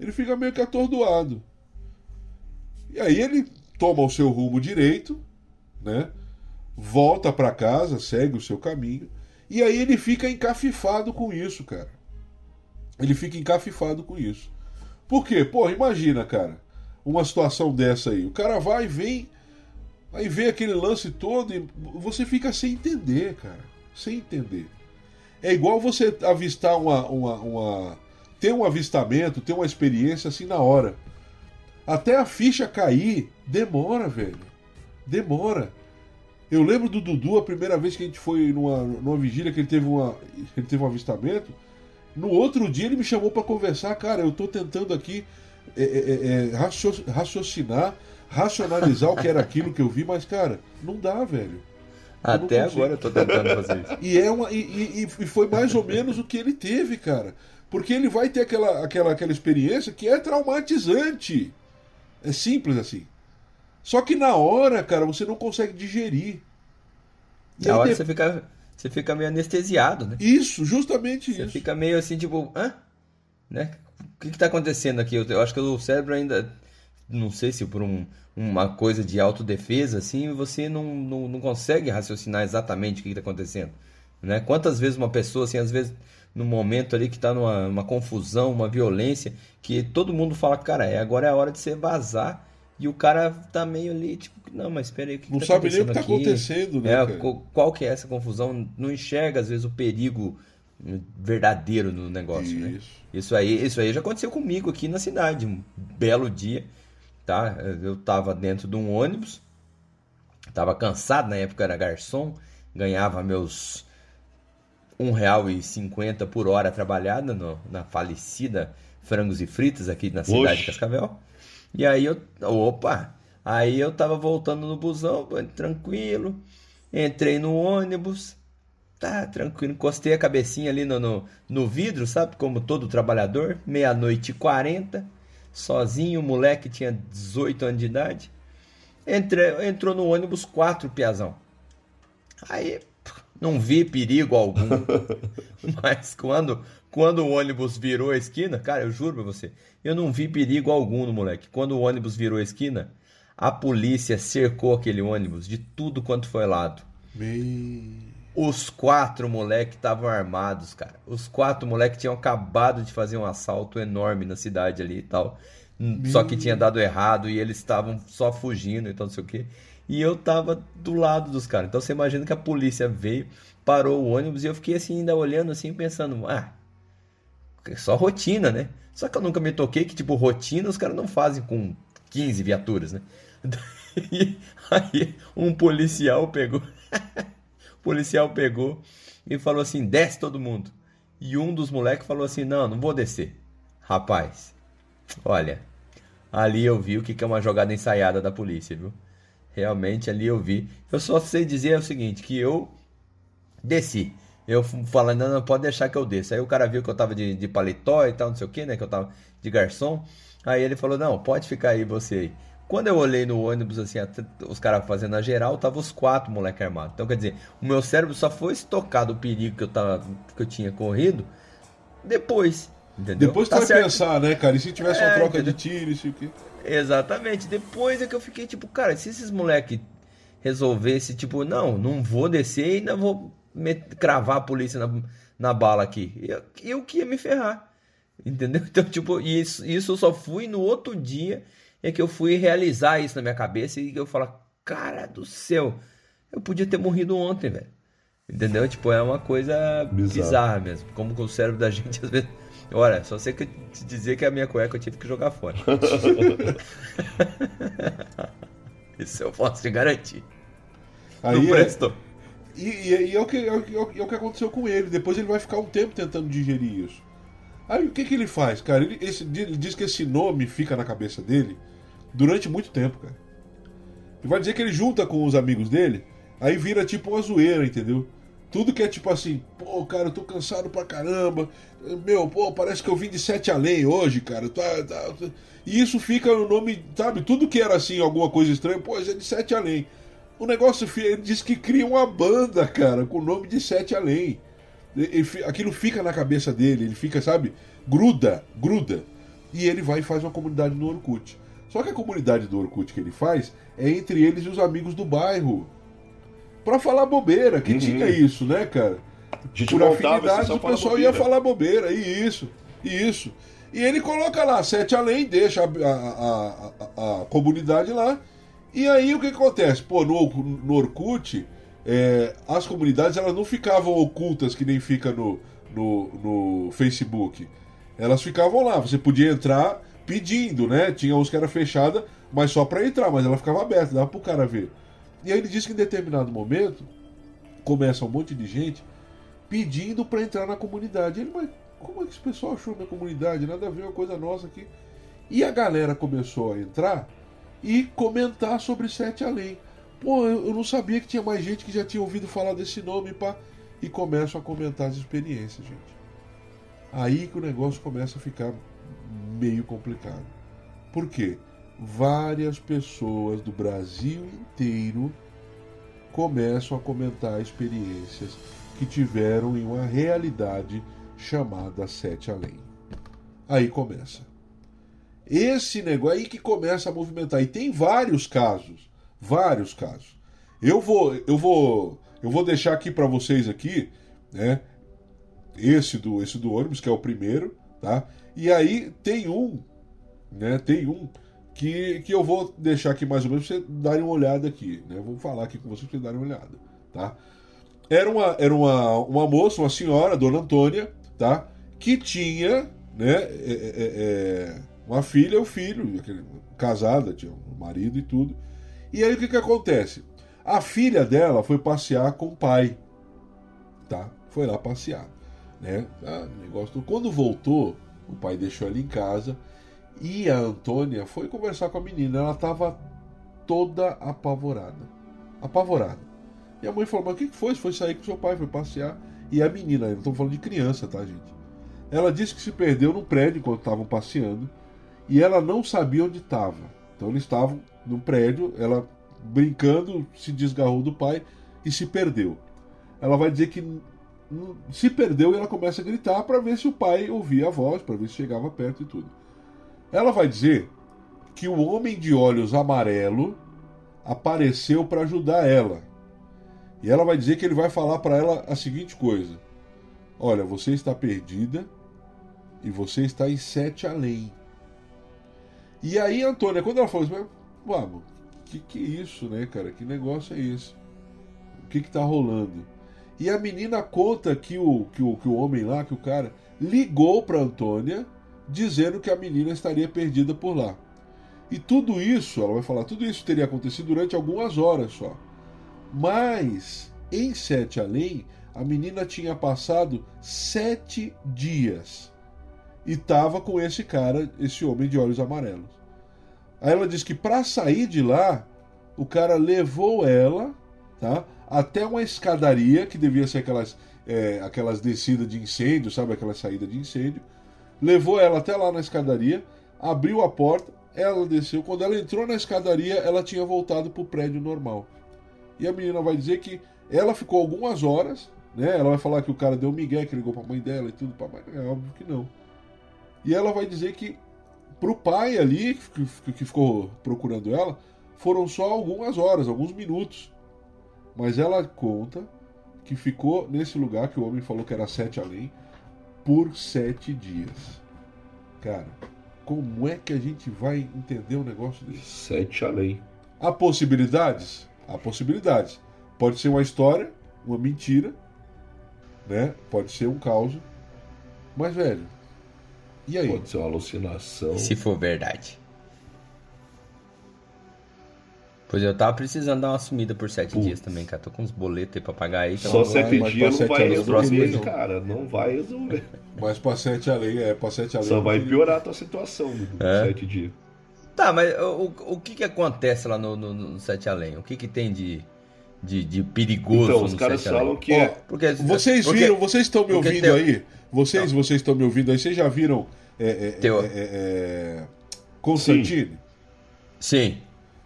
[SPEAKER 2] Ele fica meio que atordoado. E aí ele toma o seu rumo direito, né? Volta para casa, segue o seu caminho, e aí ele fica encafifado com isso, cara. Ele fica encafifado com isso. Por quê? Imagina, cara, uma situação dessa aí. O cara vai e vem, aí vê aquele lance todo e você fica sem entender, cara. Sem entender. É igual você avistar uma. uma, uma ter um avistamento, ter uma experiência assim na hora. Até a ficha cair, demora, velho. Demora. Eu lembro do Dudu, a primeira vez que a gente foi numa, numa vigília que ele teve, uma, ele teve um avistamento. No outro dia ele me chamou para conversar, cara. Eu tô tentando aqui é, é, é, racio- raciocinar, racionalizar o que era aquilo que eu vi, mas, cara, não dá, velho.
[SPEAKER 4] Até
[SPEAKER 2] não consigo.
[SPEAKER 4] agora eu tô tentando fazer isso.
[SPEAKER 2] E, é uma, e, e- e foi mais ou menos o que ele teve, cara. Porque ele vai ter aquela, aquela, aquela experiência que é traumatizante. É simples assim. Só que na hora, cara, você não consegue digerir. E
[SPEAKER 4] Na hora
[SPEAKER 2] de-
[SPEAKER 4] você fica, você fica meio anestesiado, né?
[SPEAKER 2] Isso, justamente
[SPEAKER 4] Você
[SPEAKER 2] isso.
[SPEAKER 4] fica meio assim, tipo, hã? Né? O que que tá acontecendo aqui? Eu, eu acho que o cérebro ainda, não sei se por um- uma coisa de autodefesa, assim, você não, não, não consegue raciocinar exatamente o que que tá acontecendo, né? Quantas vezes uma pessoa, assim, às vezes, num momento ali que tá numa uma confusão, uma violência, que todo mundo fala, cara, é, agora é a hora de você vazar, e o cara tá meio ali, tipo, não, mas espera aí, o que que
[SPEAKER 2] Não
[SPEAKER 4] tá
[SPEAKER 2] sabe nem o que tá
[SPEAKER 4] acontecendo aqui?
[SPEAKER 2] acontecendo, né,
[SPEAKER 4] É, qual que é essa confusão? Não enxerga, às vezes, o perigo verdadeiro no negócio, né?
[SPEAKER 2] Isso.
[SPEAKER 4] Isso aí, isso aí já aconteceu comigo aqui na cidade, um belo dia, tá? Eu tava dentro de um ônibus, Tava cansado, na época era garçom, ganhava meus 1,50 por hora trabalhada no- na falecida Frangos e Fritas aqui na cidade
[SPEAKER 3] Oxe.
[SPEAKER 4] de Cascavel. E aí eu, opa, aí eu tava voltando no busão, tranquilo, entrei no ônibus, tá tranquilo, encostei a cabecinha ali no, no, no vidro, sabe, como todo trabalhador, meia-noite e 40, sozinho, o moleque tinha 18 anos de idade, Entre, entrou no ônibus quatro piazão. Aí não vi perigo algum. Mas quando, quando o ônibus virou a esquina, cara, eu juro pra você, eu não vi perigo algum no moleque. Quando o ônibus virou a esquina, a polícia cercou aquele ônibus de tudo quanto foi lado.
[SPEAKER 2] Me...
[SPEAKER 4] Os quatro moleques estavam armados, cara. Os quatro moleques tinham acabado de fazer um assalto enorme na cidade ali e tal. Só que tinha dado errado e eles estavam só fugindo, então não sei o quê. E eu tava do lado dos caras. Então você imagina que a polícia veio, parou o ônibus e eu fiquei assim, ainda olhando assim, pensando, ah, é só rotina, né? Só que eu nunca me toquei que, tipo, rotina os caras não fazem com 15 viaturas, né? Aí um policial pegou. policial pegou e falou assim: desce todo mundo. E um dos moleques falou assim: não, não vou descer. Rapaz, olha, ali eu vi o que é uma jogada ensaiada da polícia, viu? Realmente ali eu vi. Eu só sei dizer o seguinte: que eu desci. Eu falando, não, não, pode deixar que eu desça. Aí o cara viu que eu tava de, de paletó e tal, não sei o que, né? Que eu tava de garçom. Aí ele falou, não, pode ficar aí você aí. Quando eu olhei no ônibus, assim, os caras fazendo a geral, tava os quatro moleque armados. Então, quer dizer, o meu cérebro só foi estocar do perigo que eu, tava, que eu tinha corrido depois. Entendeu?
[SPEAKER 2] Depois tu
[SPEAKER 4] Tá
[SPEAKER 2] vai
[SPEAKER 4] certo.
[SPEAKER 2] pensar, né, cara? E se tivesse uma
[SPEAKER 4] É,
[SPEAKER 2] troca de
[SPEAKER 4] entendeu?
[SPEAKER 2] tiro, isso o quê?
[SPEAKER 4] Exatamente. Depois é que eu fiquei tipo, cara, se esses moleque resolvesse, tipo, não, não vou descer e ainda vou met- cravar a polícia na, na bala aqui. Eu, eu que ia me ferrar. Entendeu? Então, tipo, isso, isso eu só fui no outro dia é que eu fui realizar isso na minha cabeça e eu falar, cara do céu, eu podia ter morrido ontem, velho. Entendeu? Tipo, é uma coisa
[SPEAKER 3] Bizarro.
[SPEAKER 4] bizarra mesmo. Como que o cérebro da gente às vezes. Olha, só sei que te dizer que a minha cueca eu tive que jogar fora. Isso eu posso te garantir.
[SPEAKER 2] Aí
[SPEAKER 4] não
[SPEAKER 2] é-
[SPEAKER 4] prestou.
[SPEAKER 2] E, e- e é, o que, é, o que- é o que aconteceu com ele. Depois ele vai ficar um tempo tentando digerir isso. Aí o que, que ele faz, cara? Ele, esse- ele diz que esse nome fica na cabeça dele durante muito tempo, cara. Ele vai dizer que ele junta com os amigos dele, aí vira tipo uma zoeira, entendeu? Tudo que é tipo assim, pô, cara, eu tô cansado pra caramba. Meu, pô, parece que eu vim de sete além hoje, cara. Tá, tá, tá. E isso fica no nome, sabe? Tudo que era assim, alguma coisa estranha, pô, é de sete além. O negócio, ele diz que cria uma banda, cara, com o nome de Sete Além. E- e fi- Aquilo fica na cabeça dele, ele fica, sabe, gruda, gruda. E ele vai e faz uma comunidade no Orkut. Só que a comunidade do Orkut que ele faz é entre eles e os amigos do bairro. Pra falar bobeira, que
[SPEAKER 3] Uhum.
[SPEAKER 2] tinha isso, né, cara? Por
[SPEAKER 3] montava
[SPEAKER 2] afinidade, o
[SPEAKER 3] para
[SPEAKER 2] pessoal ia falar bobeira, e isso, e isso. E ele coloca lá, sete além, deixa a, a, a, a comunidade lá. E aí o que, acontece? Pô, no, no Orkut, é, as comunidades elas não ficavam ocultas que nem fica no, no, no Facebook. Elas ficavam lá, você podia entrar pedindo, né? Tinha uns que era fechada, mas só pra entrar, mas ela ficava aberta, dava pro cara ver. E aí ele disse que em determinado momento começa um monte de gente pedindo pra entrar na comunidade. Ele, mas como é que esse pessoal achou minha comunidade? Nada a ver, uma coisa nossa aqui. E a galera começou a entrar e comentar sobre Sete Além. Pô, eu, eu não sabia que tinha mais gente que já tinha ouvido falar desse nome, pá. E começam a comentar as experiências, gente. Aí que o negócio começa a ficar meio complicado. Por quê? Várias pessoas do Brasil inteiro começam a comentar experiências que tiveram em uma realidade chamada Sete Além. Aí começa. Esse negócio aí que começa a movimentar. E tem vários casos. Vários casos. Eu vou, eu vou, eu vou deixar aqui para vocês aqui, né? Esse do, esse do ônibus que é o primeiro, tá? E aí tem um, né? Tem um que, que eu vou deixar aqui mais ou menos pra vocês darem uma olhada aqui, né? Eu vou falar aqui com vocês pra vocês darem uma olhada, tá? Era uma, era uma, uma moça, uma senhora, Dona Antônia, tá? Que tinha, né? é, é, é, uma filha, o filho, aquele- casada, tinha um marido e tudo. E aí o que que acontece? A filha dela foi passear com o pai, tá? Foi lá passear, né? Ah, negócio. Quando voltou, o pai deixou ela em casa e a Antônia foi conversar com a menina. Ela estava toda apavorada, apavorada. E a mãe falou: Mas o que foi? Você foi sair com seu pai, foi passear. E a menina, não estamos falando de criança, tá, gente? Ela disse que se perdeu no prédio enquanto estavam passeando e ela não sabia onde estava. Então eles estavam no prédio, ela brincando, se desgarrou do pai e se perdeu. Ela vai dizer que se perdeu e ela começa a gritar para ver se o pai ouvia a voz, para ver se chegava perto e tudo. Ela vai dizer que o homem de olhos amarelo apareceu para ajudar ela. E ela vai dizer que ele vai falar para ela a seguinte coisa: Olha, você está perdida e você está em sete além. E aí, Antônia, quando ela falou assim, vamos, que que é isso, né, cara? Que negócio é esse? O que que tá rolando? E a menina conta que o, que o, que o homem lá, que o cara, ligou para Antônia dizendo que a menina estaria perdida por lá. E tudo isso, ela vai falar, tudo isso teria acontecido durante algumas horas só. Mas, em Sete Além, a menina tinha passado sete dias e estava com esse cara, esse homem de olhos amarelos. Aí ela diz que para sair de lá, o cara levou ela, tá, até uma escadaria que devia ser aquelas, é, aquelas descidas de incêndio, sabe, aquela saída de incêndio. Levou ela até lá na escadaria, abriu a porta, ela desceu. Quando ela entrou na escadaria, ela tinha voltado para o prédio normal. E a menina vai dizer que ela ficou algumas horas, né? Ela vai falar que o cara deu migué, que ligou para a mãe dela e tudo, mas é óbvio que não. E ela vai dizer que pro pai ali, que ficou procurando ela, foram só algumas horas, alguns minutos. Mas ela conta que ficou nesse lugar que o homem falou que era sete além por sete dias. Cara, como é que a gente vai entender um negócio desse?
[SPEAKER 3] Sete além.
[SPEAKER 2] Há possibilidades? Há possibilidades. Pode ser uma história, uma mentira, né? Pode ser um caos. Mas, velho, e aí?
[SPEAKER 3] Pode ser uma alucinação.
[SPEAKER 4] Se for verdade. Pois eu tava precisando dar uma sumida por sete
[SPEAKER 3] Putz.
[SPEAKER 4] dias também, cara. Tô com uns boletos aí pra pagar aí. Então
[SPEAKER 3] Só sete
[SPEAKER 2] mas
[SPEAKER 3] dias não vai
[SPEAKER 2] não
[SPEAKER 3] resolver,
[SPEAKER 2] não.
[SPEAKER 3] cara. Não vai resolver.
[SPEAKER 2] Mas pra sete além, é, pra sete além.
[SPEAKER 3] Só vai piorar a tua situação, Dudu.
[SPEAKER 4] É?
[SPEAKER 3] Sete dias.
[SPEAKER 4] Tá, mas o, o, que que acontece lá no, no, no Sete Além? O que que tem de, de, de perigoso
[SPEAKER 3] Então, os caras falam
[SPEAKER 4] Além?
[SPEAKER 3] que
[SPEAKER 2] Ó,
[SPEAKER 3] é.
[SPEAKER 4] Porque,
[SPEAKER 2] Vocês
[SPEAKER 4] porque-
[SPEAKER 2] viram, vocês estão me ouvindo
[SPEAKER 4] tem-
[SPEAKER 2] aí? Vocês, vocês estão me ouvindo aí? Vocês já viram é, é,
[SPEAKER 4] Teu-
[SPEAKER 2] é, é, é, Constantine?
[SPEAKER 4] Sim.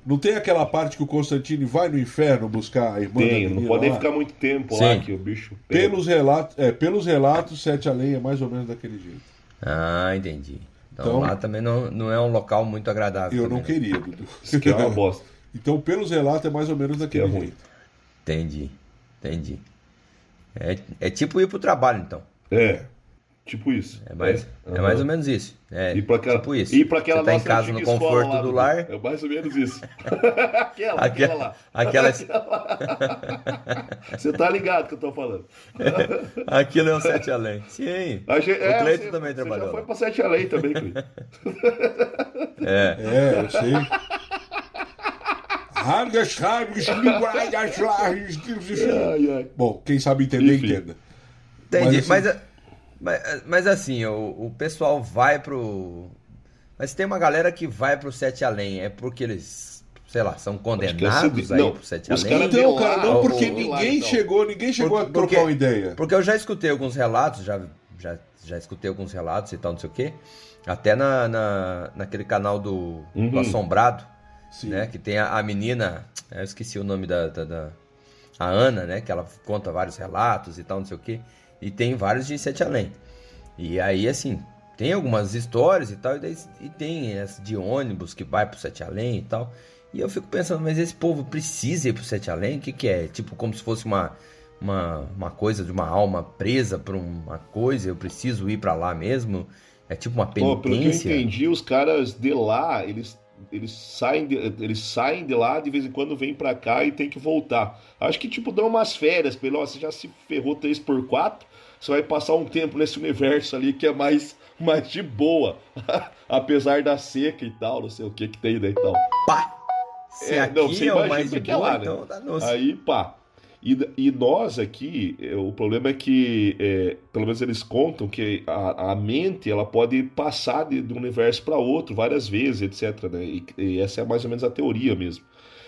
[SPEAKER 2] Não tem aquela parte que o Constantine vai no inferno buscar a irmã da
[SPEAKER 3] Tem, não
[SPEAKER 2] menina
[SPEAKER 3] podem
[SPEAKER 2] lá?
[SPEAKER 3] ficar muito tempo lá
[SPEAKER 4] Sim.
[SPEAKER 3] que o bicho pega.
[SPEAKER 2] Pelos relatos, é, pelos relatos, Sete Além é mais ou menos daquele jeito.
[SPEAKER 4] Ah, entendi. Então,
[SPEAKER 2] Então-
[SPEAKER 4] lá também não, não é um local muito agradável.
[SPEAKER 2] Eu
[SPEAKER 4] também,
[SPEAKER 2] não
[SPEAKER 4] né?
[SPEAKER 2] queria, Dudu.
[SPEAKER 3] Isso que é uma bosta.
[SPEAKER 2] Então, pelos relatos, é mais ou menos daquele
[SPEAKER 3] Que é ruim.
[SPEAKER 2] jeito.
[SPEAKER 4] Entendi, entendi. É, é tipo ir pro trabalho, então.
[SPEAKER 3] É, tipo isso.
[SPEAKER 4] É mais, é,
[SPEAKER 3] aham.
[SPEAKER 4] mais ou menos isso. É
[SPEAKER 3] E pra aquela,
[SPEAKER 4] tipo isso.
[SPEAKER 3] E pra aquela
[SPEAKER 4] Você tá em casa no conforto
[SPEAKER 3] lá,
[SPEAKER 4] do lar.
[SPEAKER 3] É mais ou menos isso. aquela, aquela lá.
[SPEAKER 4] Aquela,
[SPEAKER 3] Você tá ligado que eu tô falando.
[SPEAKER 4] aquilo é um sete além. Sim.
[SPEAKER 3] A gente-
[SPEAKER 4] o
[SPEAKER 3] é,
[SPEAKER 4] Cleiton
[SPEAKER 3] você-
[SPEAKER 4] também
[SPEAKER 3] você
[SPEAKER 4] trabalhou.
[SPEAKER 3] já foi pra Sete Além também, Cleiton.
[SPEAKER 4] É.
[SPEAKER 2] É, eu sei. Bom, quem sabe entender,
[SPEAKER 3] Enfim.
[SPEAKER 2] entenda.
[SPEAKER 4] Entendi.
[SPEAKER 2] assim-
[SPEAKER 4] Mas, mas, mas assim, o, o pessoal vai pro. Mas tem uma galera que vai pro Sete Além. É porque eles, sei lá, são
[SPEAKER 3] que
[SPEAKER 4] condenados
[SPEAKER 3] é
[SPEAKER 4] aí
[SPEAKER 3] não,
[SPEAKER 4] pro Sete
[SPEAKER 3] os
[SPEAKER 4] Além.
[SPEAKER 3] caras
[SPEAKER 2] Então,
[SPEAKER 3] lá,
[SPEAKER 2] cara, não, porque
[SPEAKER 4] ou
[SPEAKER 3] lá,
[SPEAKER 2] ninguém
[SPEAKER 3] então.
[SPEAKER 2] chegou, ninguém chegou
[SPEAKER 4] Porque-
[SPEAKER 2] a trocar
[SPEAKER 4] porque-
[SPEAKER 2] uma ideia.
[SPEAKER 4] Porque eu já escutei alguns relatos, já, já, já escutei alguns relatos e tal, não sei o quê. Até na, na, naquele canal do, do
[SPEAKER 3] Uhum.
[SPEAKER 4] Assombrado,
[SPEAKER 2] Sim.
[SPEAKER 4] né? Que tem a, a menina, eu esqueci o nome da, da, da- A Ana, né? Que ela conta vários relatos e tal, não sei o quê. E tem vários de Sete Além. E aí, assim, tem algumas histórias e tal, e, daí- e tem essa de ônibus que vai pro Sete Além e tal. E eu fico pensando, mas esse povo precisa ir pro Sete Além? O que, que é? Tipo, como se fosse uma, uma, uma coisa de uma alma presa por uma coisa, eu preciso ir pra lá mesmo? É tipo uma
[SPEAKER 3] Pô, pelo que eu
[SPEAKER 4] penitência?
[SPEAKER 3] entendi, os caras de lá, eles, eles, saem de, eles saem de lá, de vez em quando vêm pra cá e tem que voltar. Acho que, tipo, dão umas férias, pelo ó, você já se ferrou 3x4, você vai passar um tempo nesse universo ali que é mais, mais de boa. Apesar da seca e tal, não sei o que que tem daí e tal.
[SPEAKER 4] Pá! Se
[SPEAKER 3] É,
[SPEAKER 4] aqui
[SPEAKER 3] não, você
[SPEAKER 4] é o mais de
[SPEAKER 3] que é
[SPEAKER 4] boa,
[SPEAKER 3] lá, né?
[SPEAKER 4] então.
[SPEAKER 3] Aí, pá. E, e nós aqui, é, o problema é que, é, pelo menos eles contam que a, a mente ela pode passar de, de um universo para outro várias vezes, etc. Né? E, e essa é mais ou menos a teoria mesmo.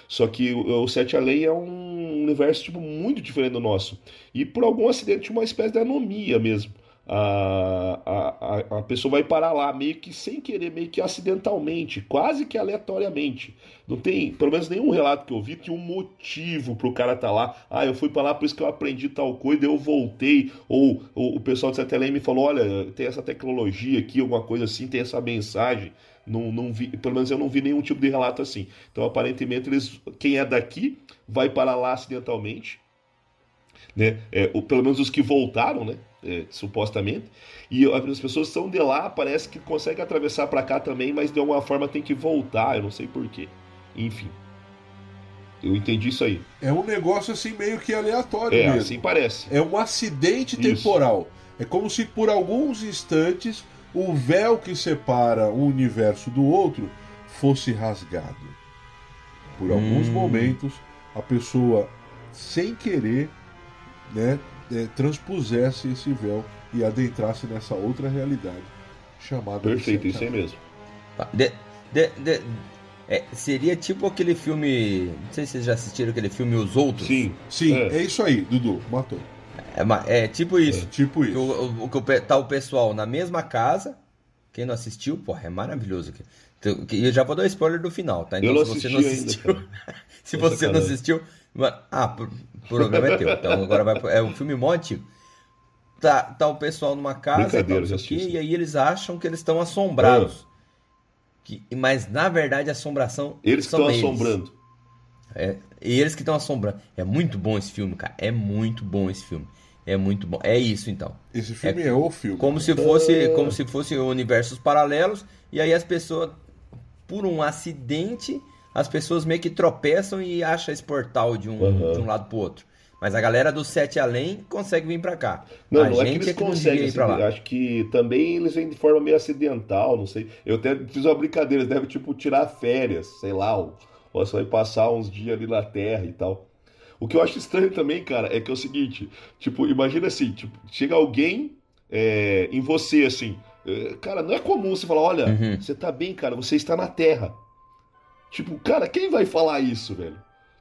[SPEAKER 3] Só que o, o Sete Além é um universo tipo, muito diferente do nosso. E por algum acidente, uma espécie de anomia mesmo. A, a, a, pessoa vai parar lá meio que sem querer, meio que acidentalmente, quase que aleatoriamente. Não tem, pelo menos nenhum relato que eu vi, tinha um motivo pro cara estar tá lá. Ah, eu fui para lá por isso que eu aprendi tal coisa, eu voltei. Ou, ou o pessoal de Satelém me falou: olha, tem essa tecnologia aqui, alguma coisa assim, tem essa mensagem. Não, não vi, pelo menos eu não vi nenhum tipo de relato assim. Então, aparentemente, eles, quem é daqui vai para lá acidentalmente. Né? É, o, pelo menos os que voltaram, né? É, supostamente. E as pessoas são de lá, parece que conseguem atravessar para cá também, mas de alguma forma tem que voltar, eu não sei porquê. Enfim. Eu entendi isso aí.
[SPEAKER 2] É um negócio assim meio que aleatório
[SPEAKER 3] É,
[SPEAKER 2] mesmo.
[SPEAKER 3] assim parece.
[SPEAKER 2] É um acidente
[SPEAKER 3] Isso.
[SPEAKER 2] temporal. É como se por alguns instantes o véu que separa um universo do outro fosse rasgado. Por alguns
[SPEAKER 4] Hum.
[SPEAKER 2] momentos, a pessoa, sem querer, né, é, transpusesse esse véu e adentrasse nessa outra realidade chamada
[SPEAKER 3] Perfeito, isso aí mesmo.
[SPEAKER 4] Tá. De- de- de- é, seria tipo aquele filme. Não sei se vocês já assistiram aquele filme Os Outros.
[SPEAKER 3] Sim.
[SPEAKER 2] Sim,
[SPEAKER 3] É.
[SPEAKER 2] é. isso aí, Dudu, matou.
[SPEAKER 4] É, é tipo isso.
[SPEAKER 2] Tipo
[SPEAKER 4] Que
[SPEAKER 2] isso.
[SPEAKER 4] o, o- que tá o pessoal na mesma casa. Quem não assistiu, porra, é maravilhoso. aqui. Então, E eu já vou dar spoiler do final, tá?
[SPEAKER 3] Eu não
[SPEAKER 4] se você não
[SPEAKER 3] ainda,
[SPEAKER 4] assistiu.
[SPEAKER 3] cara.
[SPEAKER 4] se
[SPEAKER 3] É
[SPEAKER 4] você não assistiu. Ah, o problema é teu. Então agora vai. pro- É um filme mó antigo. Tá, tá o pessoal numa casa, tal,
[SPEAKER 3] assisti.
[SPEAKER 4] e aí eles acham que eles estão assombrados. Que- mas na verdade a assombração
[SPEAKER 3] Eles estão
[SPEAKER 4] eles.
[SPEAKER 3] assombrando.
[SPEAKER 4] É, e eles que estão assombrando. É muito bom esse filme, cara. É muito bom esse filme. É muito bom. É isso então.
[SPEAKER 2] Esse filme é, o filme.
[SPEAKER 4] Como se fosse, como se fosse universos paralelos e aí as pessoas por um acidente, as pessoas meio que tropeçam e acham esse portal de um,
[SPEAKER 3] Aham.
[SPEAKER 4] de um lado pro outro. Mas a galera do Sete Além consegue vir pra cá.
[SPEAKER 3] Não,
[SPEAKER 4] a
[SPEAKER 3] não é que eles
[SPEAKER 4] é que não
[SPEAKER 3] conseguem.
[SPEAKER 4] devia ir pra
[SPEAKER 3] assim,
[SPEAKER 4] lá.
[SPEAKER 3] acho que também eles vêm de forma meio acidental, não sei. Eu até fiz uma brincadeira, eles devem, tipo, tirar férias, sei lá, ou, ou só ir passar uns dias ali na Terra e tal. O que eu acho estranho também, cara, é que é o seguinte, tipo, imagina assim, tipo, chega alguém é, em você, assim, é, cara, não é comum você falar, olha,
[SPEAKER 4] Uhum.
[SPEAKER 3] você tá bem, cara, você está na Terra. Tipo, cara, quem vai falar isso, velho?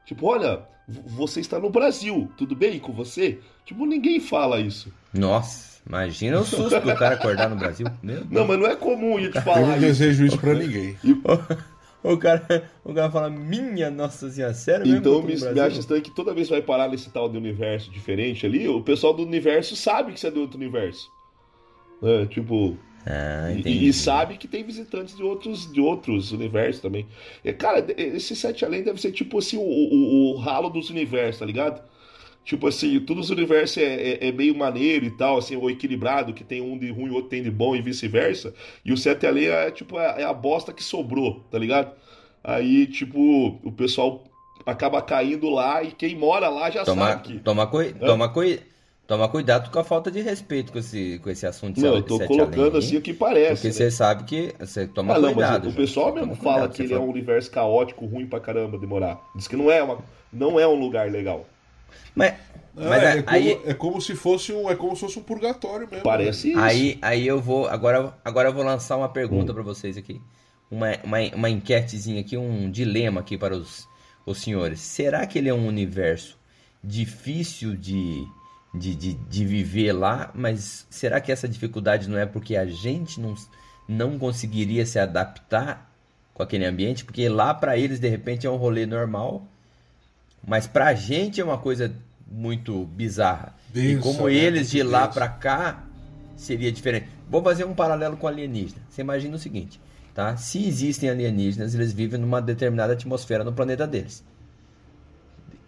[SPEAKER 3] Tipo, olha, você está no Brasil, tudo bem com você? Tipo, ninguém fala isso.
[SPEAKER 4] Nossa, imagina o susto do cara acordar no Brasil. Meu Deus.
[SPEAKER 3] Não, mas não é comum a gente
[SPEAKER 2] Eu
[SPEAKER 3] falar
[SPEAKER 2] não
[SPEAKER 3] isso.
[SPEAKER 2] desejo isso pra ninguém.
[SPEAKER 4] O cara, o cara fala, minha nossa senhora, sério?
[SPEAKER 3] Então me, me
[SPEAKER 4] Brasil?"
[SPEAKER 3] acha estranho que toda vez que vai parar nesse tal de universo diferente ali, o pessoal do universo sabe que você é de outro universo. É, tipo,
[SPEAKER 4] Ah,
[SPEAKER 3] e- e, sabe que tem visitantes de outros, de outros universos também. É, cara, esse Sete Além deve ser tipo assim, o, o, o ralo dos universos, tá ligado? Tipo assim, todos os universos é, é, é meio maneiro e tal, assim, ou equilibrado, que tem um de ruim e outro tem de bom e vice-versa. E o Sete Além é tipo é, é a bosta que sobrou, tá ligado? Aí, tipo, o pessoal acaba caindo lá e quem mora lá já
[SPEAKER 4] Toma,
[SPEAKER 3] sabe que.
[SPEAKER 4] toma, coi- toma, coi- toma cuidado com a falta de respeito com esse, com esse assunto
[SPEAKER 3] Não, eu tô colocando
[SPEAKER 4] além,
[SPEAKER 3] assim o que parece.
[SPEAKER 4] Porque
[SPEAKER 3] né?
[SPEAKER 4] você sabe que você toma
[SPEAKER 3] Ah, não,
[SPEAKER 4] cuidado.
[SPEAKER 3] o pessoal mesmo
[SPEAKER 4] cuidado,
[SPEAKER 3] fala que ele é um universo caótico, ruim pra caramba de morar. Diz que não é, uma, não é um lugar legal.
[SPEAKER 4] Mas, mas
[SPEAKER 2] é, como,
[SPEAKER 4] aí,
[SPEAKER 2] é como se fosse um, é como se fosse um purgatório mesmo.
[SPEAKER 3] Parece isso.
[SPEAKER 4] aí, aí eu vou. Agora, agora eu vou lançar uma pergunta
[SPEAKER 3] Hum.
[SPEAKER 4] pra vocês aqui. Uma, uma, uma enquetezinha aqui, um dilema aqui para os, os senhores. Será que ele é um universo difícil de, de, de, de viver lá? Mas será que essa dificuldade não é porque a gente não, não conseguiria se adaptar com aquele ambiente? Porque lá para eles, de repente, é um rolê normal. Mas pra gente é uma coisa muito bizarra. e
[SPEAKER 2] Densa,
[SPEAKER 4] como
[SPEAKER 2] né?
[SPEAKER 4] eles de lá pra cá seria diferente. Vou fazer um paralelo com alienígena. Você imagina o seguinte, tá? Se existem alienígenas, eles vivem numa determinada atmosfera no planeta deles.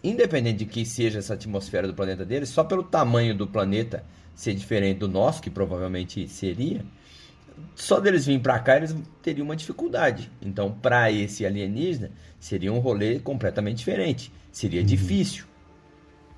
[SPEAKER 4] Independente de que seja essa atmosfera do planeta deles, só pelo tamanho do planeta ser diferente do nosso, que provavelmente seria, só deles virem pra cá eles teriam uma dificuldade. Então, pra esse alienígena, seria um rolê completamente diferente. Seria difícil.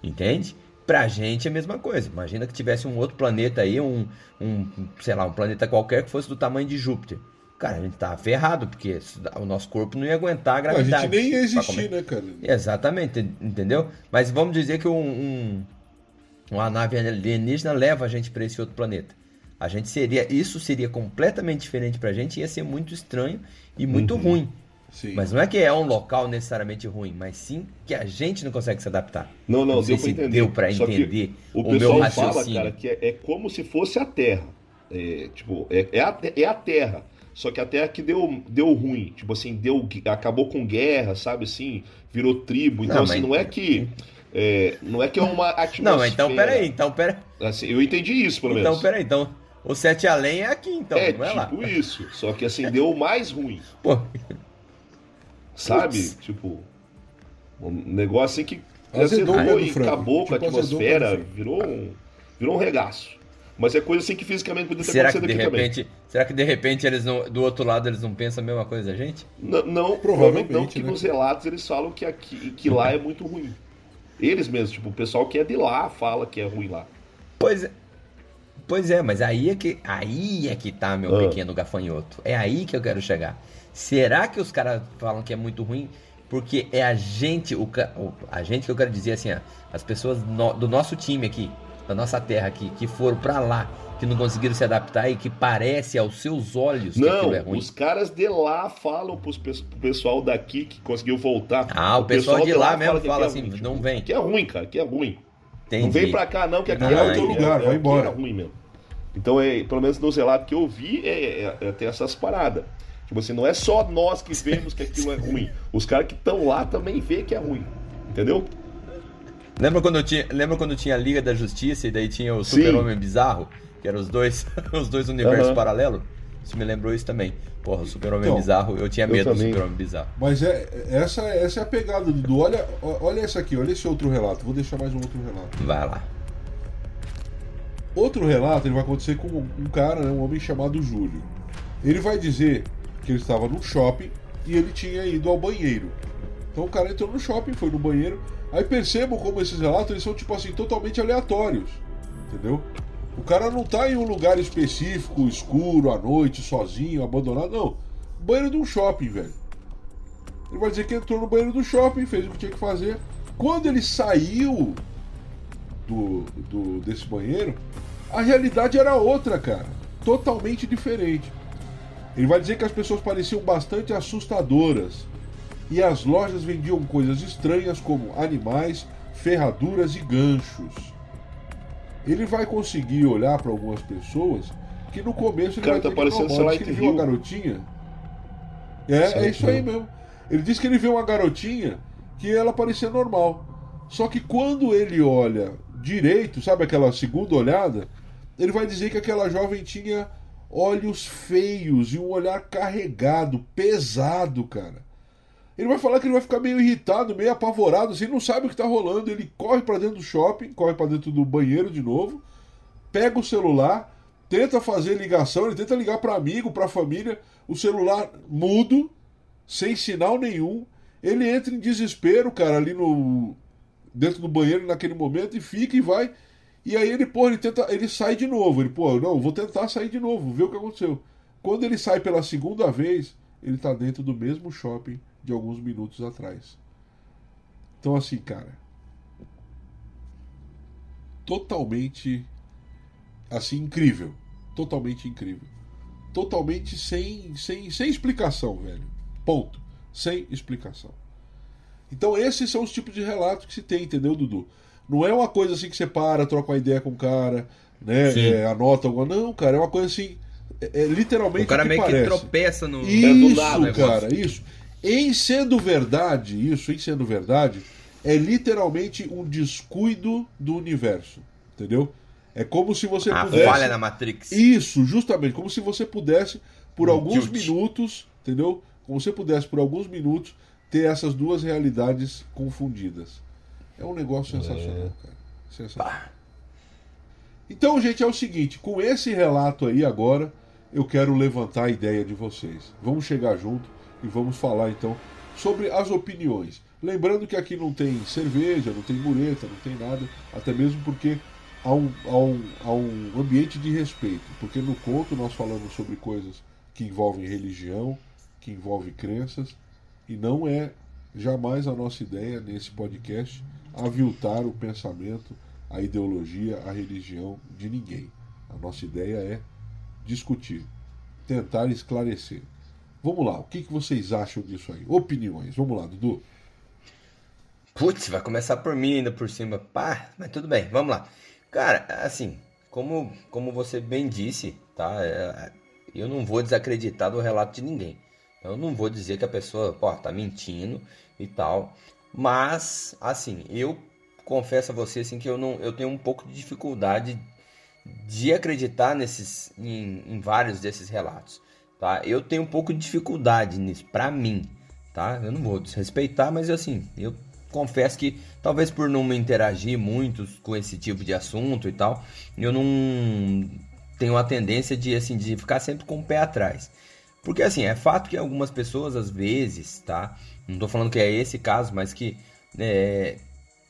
[SPEAKER 4] Entende? Pra gente é a mesma coisa. Imagina que tivesse um outro planeta aí, um, um, sei lá, um planeta qualquer que fosse do tamanho de Júpiter. cara, a gente tava ferrado, porque o nosso corpo não ia aguentar a
[SPEAKER 2] A
[SPEAKER 4] gravidade.
[SPEAKER 2] gente nem ia existir, né, cara?
[SPEAKER 4] Exatamente, entendeu? Mas vamos dizer que um, um- uma nave alienígena leva a gente para esse outro planeta. A gente seria, isso seria completamente diferente pra gente, ia ser muito estranho e muito ruim.
[SPEAKER 2] Sim.
[SPEAKER 4] Mas não é que é um local necessariamente ruim, mas sim que a gente não consegue se adaptar.
[SPEAKER 3] Não, não,
[SPEAKER 4] sei
[SPEAKER 3] deu pra
[SPEAKER 4] se
[SPEAKER 3] entender.
[SPEAKER 4] deu pra entender
[SPEAKER 3] O,
[SPEAKER 4] o, meu
[SPEAKER 3] pessoal fala,
[SPEAKER 4] raciocínio.
[SPEAKER 3] cara, que é, é como se fosse a Terra. É, tipo, é, é, a, é a Terra. Só que a Terra que deu, deu ruim. Tipo assim, deu, acabou com guerra, sabe assim? Virou tribo. Então,
[SPEAKER 4] Não,
[SPEAKER 3] assim, não é que. é, não é que é uma atmosfera.
[SPEAKER 4] Não, então peraí, então peraí.
[SPEAKER 3] Assim, eu entendi isso, pelo menos.
[SPEAKER 4] Então peraí, então. O Sete Além é aqui, então,
[SPEAKER 3] é,
[SPEAKER 4] não é lá.
[SPEAKER 3] tipo isso. Só que assim, deu mais ruim.
[SPEAKER 4] Pô,
[SPEAKER 3] Sabe? Tipo. Um negócio assim que
[SPEAKER 2] Azedou
[SPEAKER 3] azedou
[SPEAKER 2] mesmo,
[SPEAKER 3] e acabou com a
[SPEAKER 2] Tipo,
[SPEAKER 3] atmosfera,
[SPEAKER 2] mesmo.
[SPEAKER 3] virou um, virou um regaço. Mas é coisa assim que fisicamente podia ter
[SPEAKER 4] será que
[SPEAKER 3] acontecido
[SPEAKER 4] de
[SPEAKER 3] aqui
[SPEAKER 4] repente, será que de repente eles não, do outro lado eles não pensam a mesma coisa da gente?
[SPEAKER 3] também. Não, não
[SPEAKER 2] Provavelmente,
[SPEAKER 3] provavelmente não, que
[SPEAKER 2] né?
[SPEAKER 3] nos relatos eles falam que, aqui, que lá é muito ruim. Eles mesmos, tipo, o pessoal que é de lá fala que é ruim lá.
[SPEAKER 4] Pois é. Pois é, mas aí é que aí é que tá meu
[SPEAKER 3] Ah.
[SPEAKER 4] pequeno gafanhoto. É aí que eu quero chegar. Será que os caras falam que é muito ruim porque é a gente, o, o- a gente que eu quero dizer assim, ó, as pessoas no- do nosso time aqui, da nossa terra aqui, que foram pra lá, que não conseguiram se adaptar e que parece aos seus olhos que
[SPEAKER 3] Não,
[SPEAKER 4] aquilo é ruim.
[SPEAKER 3] os caras de lá falam pros, pro pessoal daqui que conseguiu voltar.
[SPEAKER 4] Ah, o pessoal de lá mesmo
[SPEAKER 3] que
[SPEAKER 4] fala
[SPEAKER 3] aqui é
[SPEAKER 4] assim,
[SPEAKER 3] ruim,
[SPEAKER 4] não vem.
[SPEAKER 3] Que é ruim, cara, que é ruim.
[SPEAKER 4] Entendi.
[SPEAKER 3] Não vem pra cá não, que aqui
[SPEAKER 4] Não,
[SPEAKER 3] é
[SPEAKER 4] é outro
[SPEAKER 2] lugar, vai
[SPEAKER 3] aqui
[SPEAKER 2] embora.
[SPEAKER 3] É ruim mesmo. Então, é, pelo menos nos relatos que eu vi, é, é, é, tem essas paradas. Tipo assim, não é só nós que vemos que aquilo é ruim. Os caras que estão lá também vê que é ruim. Entendeu?
[SPEAKER 4] Lembra quando, eu tinha, lembra quando tinha a Liga da Justiça e daí tinha o. Super-Homem Bizarro? Que eram os dois, os dois universos
[SPEAKER 3] Aham.
[SPEAKER 4] paralelos? Isso me lembrou isso também. Porra, o Super-Homem
[SPEAKER 2] Então,
[SPEAKER 4] Bizarro, eu tinha
[SPEAKER 3] eu
[SPEAKER 4] medo do
[SPEAKER 3] também.
[SPEAKER 4] Super-Homem Bizarro.
[SPEAKER 2] Mas é, essa, essa é a pegada, Dudu. Olha, olha essa aqui, olha esse outro relato. Vou deixar mais um outro relato.
[SPEAKER 4] Vai lá.
[SPEAKER 2] Outro relato ele vai acontecer com um cara, né, um homem chamado Júlio. Ele vai dizer que ele estava no shopping e ele tinha ido ao banheiro. Então o cara entrou no shopping, foi no banheiro. Aí percebam como esses relatos eles são tipo assim totalmente aleatórios, entendeu? O cara não tá em um lugar específico, escuro, à noite, sozinho, abandonado, não. Banheiro de um shopping, velho. Ele vai dizer que entrou no banheiro do shopping, fez o que tinha que fazer. Quando ele saiu do, do desse banheiro, a realidade era outra, cara. Totalmente diferente. Ele vai dizer que as pessoas pareciam bastante assustadoras. E as lojas vendiam coisas estranhas como animais, ferraduras e ganchos. Ele vai conseguir olhar para algumas pessoas que no começo ele
[SPEAKER 3] Cara,
[SPEAKER 2] vai
[SPEAKER 3] tá
[SPEAKER 2] ter
[SPEAKER 3] parecendo.
[SPEAKER 2] Diz que ele viu uma garotinha. É,
[SPEAKER 3] Silent
[SPEAKER 2] é isso aí mesmo. Ele disse que ele vê uma garotinha que ela parecia normal. Só que quando ele olha direito, sabe aquela segunda olhada, ele vai dizer que aquela jovem tinha olhos feios e um olhar carregado, pesado, cara. Ele vai falar que ele vai ficar meio irritado, meio apavorado, assim, não sabe o que tá rolando. Ele corre pra dentro do shopping, corre pra dentro do banheiro de novo, pega o celular, tenta fazer ligação, ele tenta ligar para amigo, para família, o celular mudo, sem sinal nenhum. Ele entra em desespero, cara, ali no dentro do banheiro naquele momento e fica e vai. E aí ele, pô, ele tenta, ele sai de novo. Ele, pô, não, vou tentar sair de novo, ver o que aconteceu. Quando ele sai pela segunda vez, ele tá dentro do mesmo shopping de alguns minutos atrás. Então assim, cara, totalmente assim incrível, totalmente incrível, totalmente sem sem sem explicação, velho. Ponto, sem explicação. Então esses são os tipos de relatos que se tem, entendeu, Dudu? Não é uma coisa assim que você para, troca uma ideia com o cara, né? É, anota alguma. Não, cara, é uma coisa assim. É, é literalmente
[SPEAKER 4] O cara
[SPEAKER 2] o que
[SPEAKER 4] meio
[SPEAKER 2] parece.
[SPEAKER 4] que tropeça no.
[SPEAKER 2] Isso,
[SPEAKER 4] negócio.
[SPEAKER 2] cara, isso. Em sendo verdade, isso, em sendo verdade, é literalmente um descuido do universo, entendeu? É como se você
[SPEAKER 4] A
[SPEAKER 2] pudesse...
[SPEAKER 4] falha na Matrix.
[SPEAKER 2] Isso, justamente, como se você pudesse, por
[SPEAKER 4] Um
[SPEAKER 2] alguns
[SPEAKER 4] tilt.
[SPEAKER 2] minutos, entendeu? Como você pudesse, por alguns minutos, ter essas duas realidades confundidas. É um negócio sensacional, cara. Sensacional. Então, gente, é o seguinte: com esse relato aí agora, eu quero levantar a ideia de vocês. Vamos chegar junto e vamos falar então sobre as opiniões. Lembrando que aqui não tem cerveja, não tem mureta, não tem nada, até mesmo porque há um, há um, há um ambiente de respeito. Porque no conto nós falamos sobre coisas que envolvem religião, que envolve crenças, e não é jamais a nossa ideia nesse podcast aviltar o pensamento, a ideologia, a religião de ninguém. A nossa ideia é discutir, tentar esclarecer. Vamos lá, o que, que vocês acham disso aí? Opiniões. Vamos lá, Dudu.
[SPEAKER 4] Putz, vai começar por mim ainda por cima. Pá, mas tudo bem, vamos lá. Cara, assim, como, como você bem disse, tá? É, Eu não vou desacreditar do relato de ninguém. Eu não vou dizer que a pessoa, pô, tá mentindo e tal. Mas, assim, eu confesso a você assim, que eu, não, eu tenho um pouco de dificuldade de acreditar nesses, em, em vários desses relatos. Tá? Eu tenho um pouco de dificuldade nisso, pra mim. Tá? Eu não vou desrespeitar, mas assim, eu confesso que talvez por não me interagir muito com esse tipo de assunto e tal, eu não tenho a tendência de assim de ficar sempre com o pé atrás. Porque assim, é fato que algumas pessoas às vezes, tá? Não tô falando que é esse caso, mas que é,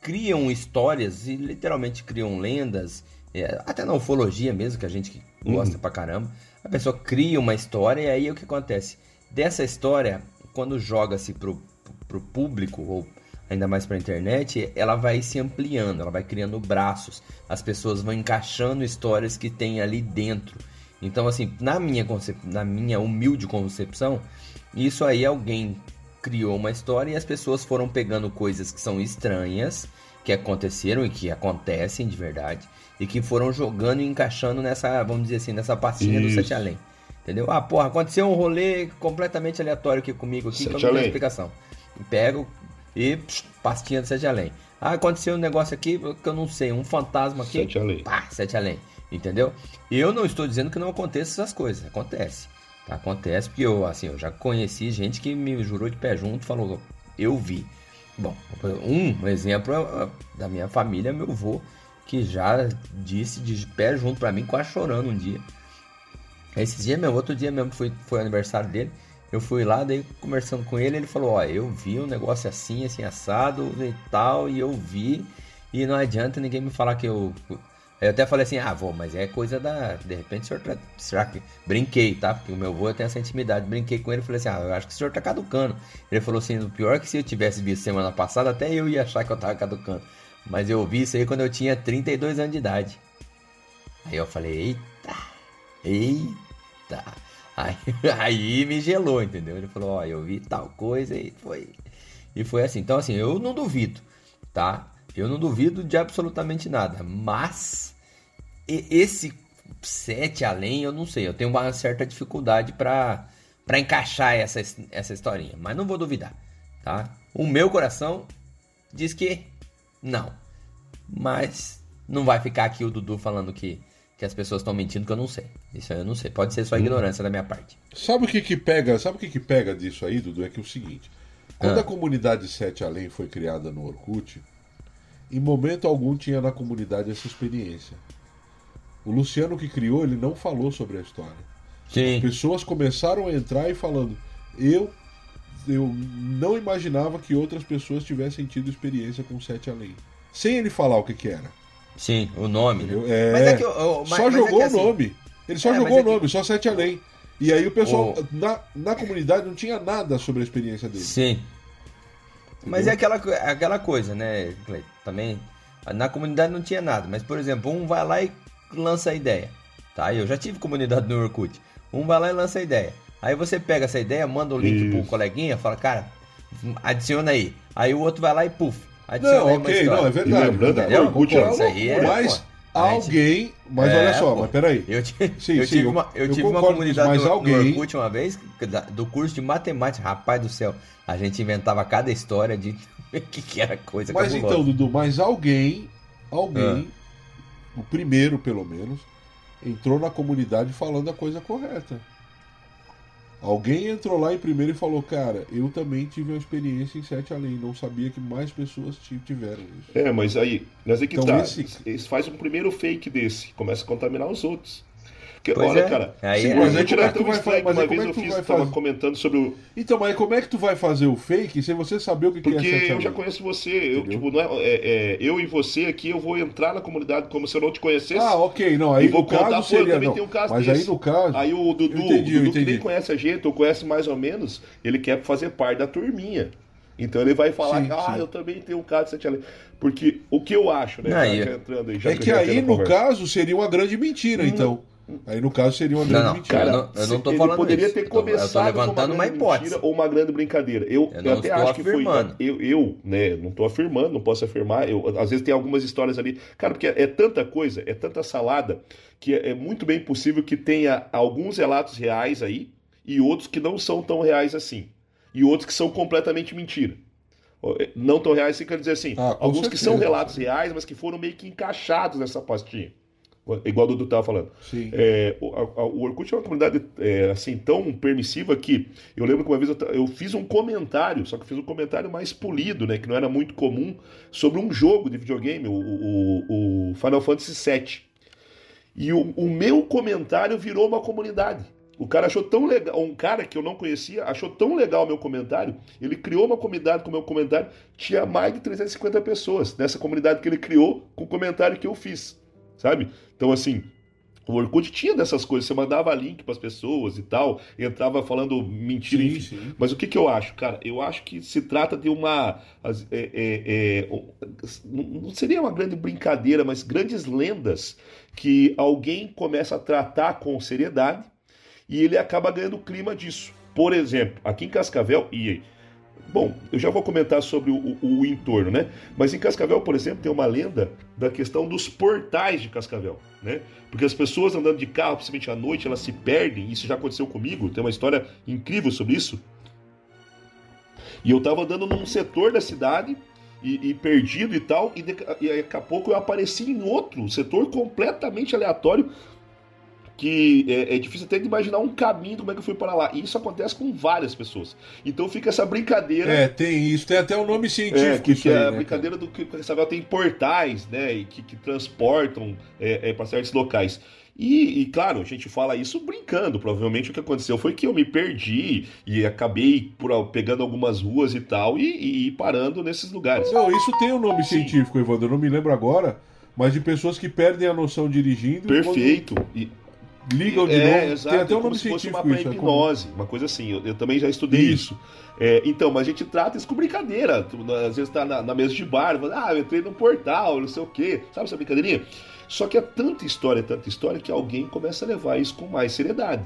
[SPEAKER 4] criam histórias e literalmente criam lendas, é, até na ufologia mesmo, que a gente que gosta pra caramba. A pessoa cria uma história e aí o que acontece? Dessa história, quando joga-se pro, pro público, ou ainda mais pra internet, ela vai se ampliando, ela vai criando braços. As pessoas vão encaixando histórias que tem ali dentro. Então, assim, na minha, concep... na minha humilde concepção, isso aí alguém criou uma história e as pessoas foram pegando coisas que são estranhas, que aconteceram e que acontecem de verdade, e que foram jogando e encaixando nessa, vamos dizer assim, nessa pastinha do. Sete Além. Entendeu? Ah, porra, aconteceu um rolê completamente aleatório aqui comigo, aqui, que eu
[SPEAKER 3] Sete
[SPEAKER 4] não tenho explicação. Pego e psh, pastinha do Sete Além. Ah, aconteceu um negócio aqui que eu não sei, um fantasma aqui.
[SPEAKER 3] Sete Além.
[SPEAKER 4] Pá, sete além. Entendeu? Eu não estou dizendo que não aconteça essas coisas. Acontece. Tá? Acontece porque eu, assim, eu já conheci gente que me jurou de pé junto falou, eu vi. Bom, um exemplo é, é, da minha família, meu avô, que já disse de pé junto pra mim, quase chorando um dia. Esses dias mesmo, outro dia mesmo foi, foi aniversário dele. Eu fui lá, daí conversando com ele, ele falou, ó, eu vi um negócio assim, assim, assado e tal, e eu vi, e não adianta ninguém me falar que eu. Aí eu até falei assim, ah, vô, mas é coisa da. De repente o senhor tá. Será que. Brinquei, tá? Porque o meu vô tem essa intimidade. Brinquei com ele e falei assim, ah, eu acho que o senhor tá caducando. Ele falou assim, o pior é que se eu tivesse visto semana passada, até eu ia achar que eu tava caducando. Mas eu vi isso aí quando eu tinha 32 anos de idade. Aí eu falei, eita, eita. Aí, aí me gelou, entendeu? Ele falou, ó, eu vi tal coisa e foi. E foi assim. Então, assim, eu não duvido, tá? Eu não duvido de absolutamente nada. Mas esse sete além, eu não sei. Eu tenho uma certa dificuldade pra para encaixar essa, essa historinha. Mas não vou duvidar, tá? O meu coração diz que não. Mas não vai ficar aqui o Dudu falando que, que as pessoas estão mentindo, que eu não sei. Isso aí eu não sei. Pode ser só ignorância da minha parte.
[SPEAKER 2] Sabe o que que pega? Sabe o que que pega disso aí, Dudu? É que é o seguinte: quando
[SPEAKER 4] Ah.
[SPEAKER 2] a comunidade Sete Além foi criada no Orkut, em momento algum tinha na comunidade essa experiência. O Luciano que criou, ele não falou sobre a história.
[SPEAKER 4] Sim.
[SPEAKER 2] Pessoas começaram a entrar e falando: eu eu não imaginava que outras pessoas tivessem tido experiência com Sete Além. Sem ele falar o que que era.
[SPEAKER 4] Sim, o nome, né?
[SPEAKER 2] É,
[SPEAKER 4] Mas é que eu- eu- mas-
[SPEAKER 2] só
[SPEAKER 4] mas é
[SPEAKER 2] jogou
[SPEAKER 4] que
[SPEAKER 2] o
[SPEAKER 4] assim-
[SPEAKER 2] nome. Ele só
[SPEAKER 4] É,
[SPEAKER 2] jogou
[SPEAKER 4] é
[SPEAKER 2] o
[SPEAKER 4] que-
[SPEAKER 2] nome, só Sete Além. E aí o pessoal,
[SPEAKER 4] O-
[SPEAKER 2] na, na comunidade, não tinha nada sobre a experiência dele.
[SPEAKER 4] Sim. Mas é aquela, é aquela coisa, né, Cleiton? Também, na comunidade não tinha nada. Mas, por exemplo, um vai lá e lança a ideia. Tá? Eu já tive comunidade no Orkut. Um vai lá e lança a ideia. Aí você pega essa ideia, manda o link pro
[SPEAKER 3] Isso.
[SPEAKER 4] coleguinha, fala, cara, adiciona aí. Aí o outro vai lá e puf, adiciona
[SPEAKER 2] Não,
[SPEAKER 4] aí
[SPEAKER 2] ok, não, é verdade.
[SPEAKER 3] Lembrando, o Orkut era
[SPEAKER 4] Isso aí é,
[SPEAKER 2] mas alguém. Mas
[SPEAKER 4] É,
[SPEAKER 2] olha só,
[SPEAKER 4] pô.
[SPEAKER 2] mas peraí.
[SPEAKER 4] Eu,
[SPEAKER 2] Sim,
[SPEAKER 4] eu
[SPEAKER 2] sim,
[SPEAKER 4] tive
[SPEAKER 2] eu-
[SPEAKER 4] uma, eu tive uma comunidade
[SPEAKER 2] mas alguém-
[SPEAKER 4] Orkut uma vez, do curso de matemática. Rapaz do céu, a gente inventava cada história de que, que era coisa
[SPEAKER 2] Mas
[SPEAKER 4] cabulosa.
[SPEAKER 2] então, Dudu, mas alguém, alguém, o primeiro pelo menos, entrou na comunidade falando a coisa correta. Alguém entrou lá em primeiro e falou, cara, eu também tive uma experiência em Sete Além, não sabia que mais pessoas ti- tiveram isso.
[SPEAKER 3] É, mas aí, mas é que
[SPEAKER 2] Então
[SPEAKER 3] tá.
[SPEAKER 2] esse-
[SPEAKER 3] Eles fazem um primeiro fake desse, começa a contaminar os outros. Porque,
[SPEAKER 4] Pois
[SPEAKER 3] olha,
[SPEAKER 4] é.
[SPEAKER 3] cara,
[SPEAKER 4] Aí-
[SPEAKER 3] se
[SPEAKER 2] é
[SPEAKER 3] era
[SPEAKER 2] que tu
[SPEAKER 3] tão
[SPEAKER 2] vai
[SPEAKER 3] estranho que
[SPEAKER 2] fa- mas
[SPEAKER 3] uma vez
[SPEAKER 2] é que
[SPEAKER 3] eu fiz, tava
[SPEAKER 2] fazer?
[SPEAKER 3] comentando sobre o.
[SPEAKER 2] Então, mas como é que tu vai fazer o fake sem você saber o que, que é
[SPEAKER 3] Porque eu já conheço você, eu,
[SPEAKER 2] Entendeu?
[SPEAKER 3] tipo, não é, é- é, eu e você aqui, eu vou entrar na comunidade como se eu não te conhecesse.
[SPEAKER 2] Ah, ok, não, aí
[SPEAKER 3] E vou contar,
[SPEAKER 2] caso
[SPEAKER 3] eu
[SPEAKER 2] seria...
[SPEAKER 3] também
[SPEAKER 2] não,
[SPEAKER 3] tenho um caso
[SPEAKER 2] mas
[SPEAKER 3] desse.
[SPEAKER 2] aí no caso...
[SPEAKER 3] Aí o Dudu,
[SPEAKER 2] Eu entendi, eu
[SPEAKER 3] o Dudu que nem conhece a gente, ou conhece mais ou menos, ele quer fazer parte da turminha. Então ele vai falar
[SPEAKER 2] Sim,
[SPEAKER 3] que, ah,
[SPEAKER 2] sim.
[SPEAKER 3] eu também tenho um caso de sete. Porque o que eu acho, né?
[SPEAKER 4] Aí-
[SPEAKER 3] já- já entrando aí,
[SPEAKER 2] É que
[SPEAKER 3] eu já
[SPEAKER 2] aí, no
[SPEAKER 3] conversa.
[SPEAKER 2] caso, seria uma grande mentira, então. Aí, no caso, seria uma
[SPEAKER 4] Não,
[SPEAKER 2] grande
[SPEAKER 4] não,
[SPEAKER 2] mentira.
[SPEAKER 4] cara,
[SPEAKER 3] Cara,
[SPEAKER 4] não- eu não tô
[SPEAKER 3] ele
[SPEAKER 4] falando
[SPEAKER 3] poderia
[SPEAKER 4] isso.
[SPEAKER 3] ter
[SPEAKER 4] Eu tô- eu tô
[SPEAKER 3] começado
[SPEAKER 4] levantando
[SPEAKER 3] como
[SPEAKER 4] uma hipótese.
[SPEAKER 3] mentira ou uma grande brincadeira. Eu,
[SPEAKER 4] Eu
[SPEAKER 3] eu,
[SPEAKER 4] não
[SPEAKER 3] até
[SPEAKER 4] estou
[SPEAKER 3] acho que foi.
[SPEAKER 4] afirmando.
[SPEAKER 3] Eu, eu, né, não estou afirmando, não posso afirmar. Eu, às vezes tem algumas histórias ali. Cara, porque é, é tanta coisa, é tanta salada, que é, é muito bem possível que tenha alguns relatos reais aí e outros que não são tão reais assim. E outros que são completamente mentira. É, Não tão reais, você quer dizer assim.
[SPEAKER 2] Ah,
[SPEAKER 3] alguns que
[SPEAKER 2] certeza.
[SPEAKER 3] são relatos reais, mas que foram meio que encaixados nessa pastinha. Igual o Dudu estava falando.
[SPEAKER 2] Sim.
[SPEAKER 3] É, o, a- o Orkut é uma comunidade é, assim tão permissiva que eu lembro que uma vez eu, eu fiz um comentário, só que fiz um comentário mais polido, né, que não era muito comum, sobre um jogo de videogame, o, o- o Final Fantasy VII. E o, o meu comentário virou uma comunidade. O cara achou tão legal, um cara que eu não conhecia, achou tão legal o meu comentário, ele criou uma comunidade com o meu comentário, tinha mais de 350 pessoas nessa comunidade que ele criou com o comentário que eu fiz, sabe? Então, assim, o Orkut tinha dessas coisas, você mandava link para as pessoas e tal, entrava falando mentira,
[SPEAKER 2] Sim, sim.
[SPEAKER 3] Mas o que, que eu acho, cara? Eu acho que se trata de uma. é- é- é, não não seria uma grande brincadeira, mas grandes lendas que alguém começa a tratar com seriedade e ele acaba ganhando o clima disso. Por exemplo, aqui em Cascavel, e Bom, eu já vou comentar sobre o, o- o entorno, né? Mas em Cascavel, por exemplo, tem uma lenda da questão dos portais de Cascavel, né? Porque as pessoas andando de carro, principalmente à noite, elas se perdem. Isso já aconteceu comigo. Tem uma história incrível sobre isso. E eu tava andando num setor da cidade e, e perdido e tal, e, de- e daqui a pouco eu apareci em outro setor completamente aleatório que é, é difícil até de imaginar um caminho como é que eu fui para lá. E isso acontece com várias pessoas. Então fica essa brincadeira.
[SPEAKER 2] É, tem isso. Tem até o nome
[SPEAKER 3] É,
[SPEAKER 2] científico
[SPEAKER 3] que,
[SPEAKER 2] isso
[SPEAKER 3] que
[SPEAKER 2] aí,
[SPEAKER 3] é a
[SPEAKER 2] né,
[SPEAKER 3] brincadeira do que o Savel tem portais, né? E que, que transportam é, para certos locais. E, e, claro, a gente fala isso brincando. Provavelmente o que aconteceu foi que eu me perdi e acabei por, pegando algumas ruas e tal e, e- e parando nesses lugares.
[SPEAKER 2] cara? Não, isso tem um nome
[SPEAKER 3] Sim.
[SPEAKER 2] científico, Evandro. Eu não me lembro agora, mas de pessoas que perdem a noção dirigindo. e
[SPEAKER 3] Perfeito. E,
[SPEAKER 2] quando Ligam de
[SPEAKER 3] é,
[SPEAKER 2] novo.
[SPEAKER 3] exato.
[SPEAKER 2] Tem até um
[SPEAKER 3] como
[SPEAKER 2] nome
[SPEAKER 3] se fosse uma
[SPEAKER 2] científico isso. é como-
[SPEAKER 3] hipnose, uma coisa assim. Eu, eu também já estudei
[SPEAKER 2] Isso.
[SPEAKER 3] isso. É, então, mas a gente trata isso com brincadeira. Às vezes tá na, na mesa de bar, fala, ah, eu entrei num portal, não sei o quê. Sabe essa brincadeirinha? Só que é tanta história, tanta história, que alguém começa a levar isso com mais seriedade.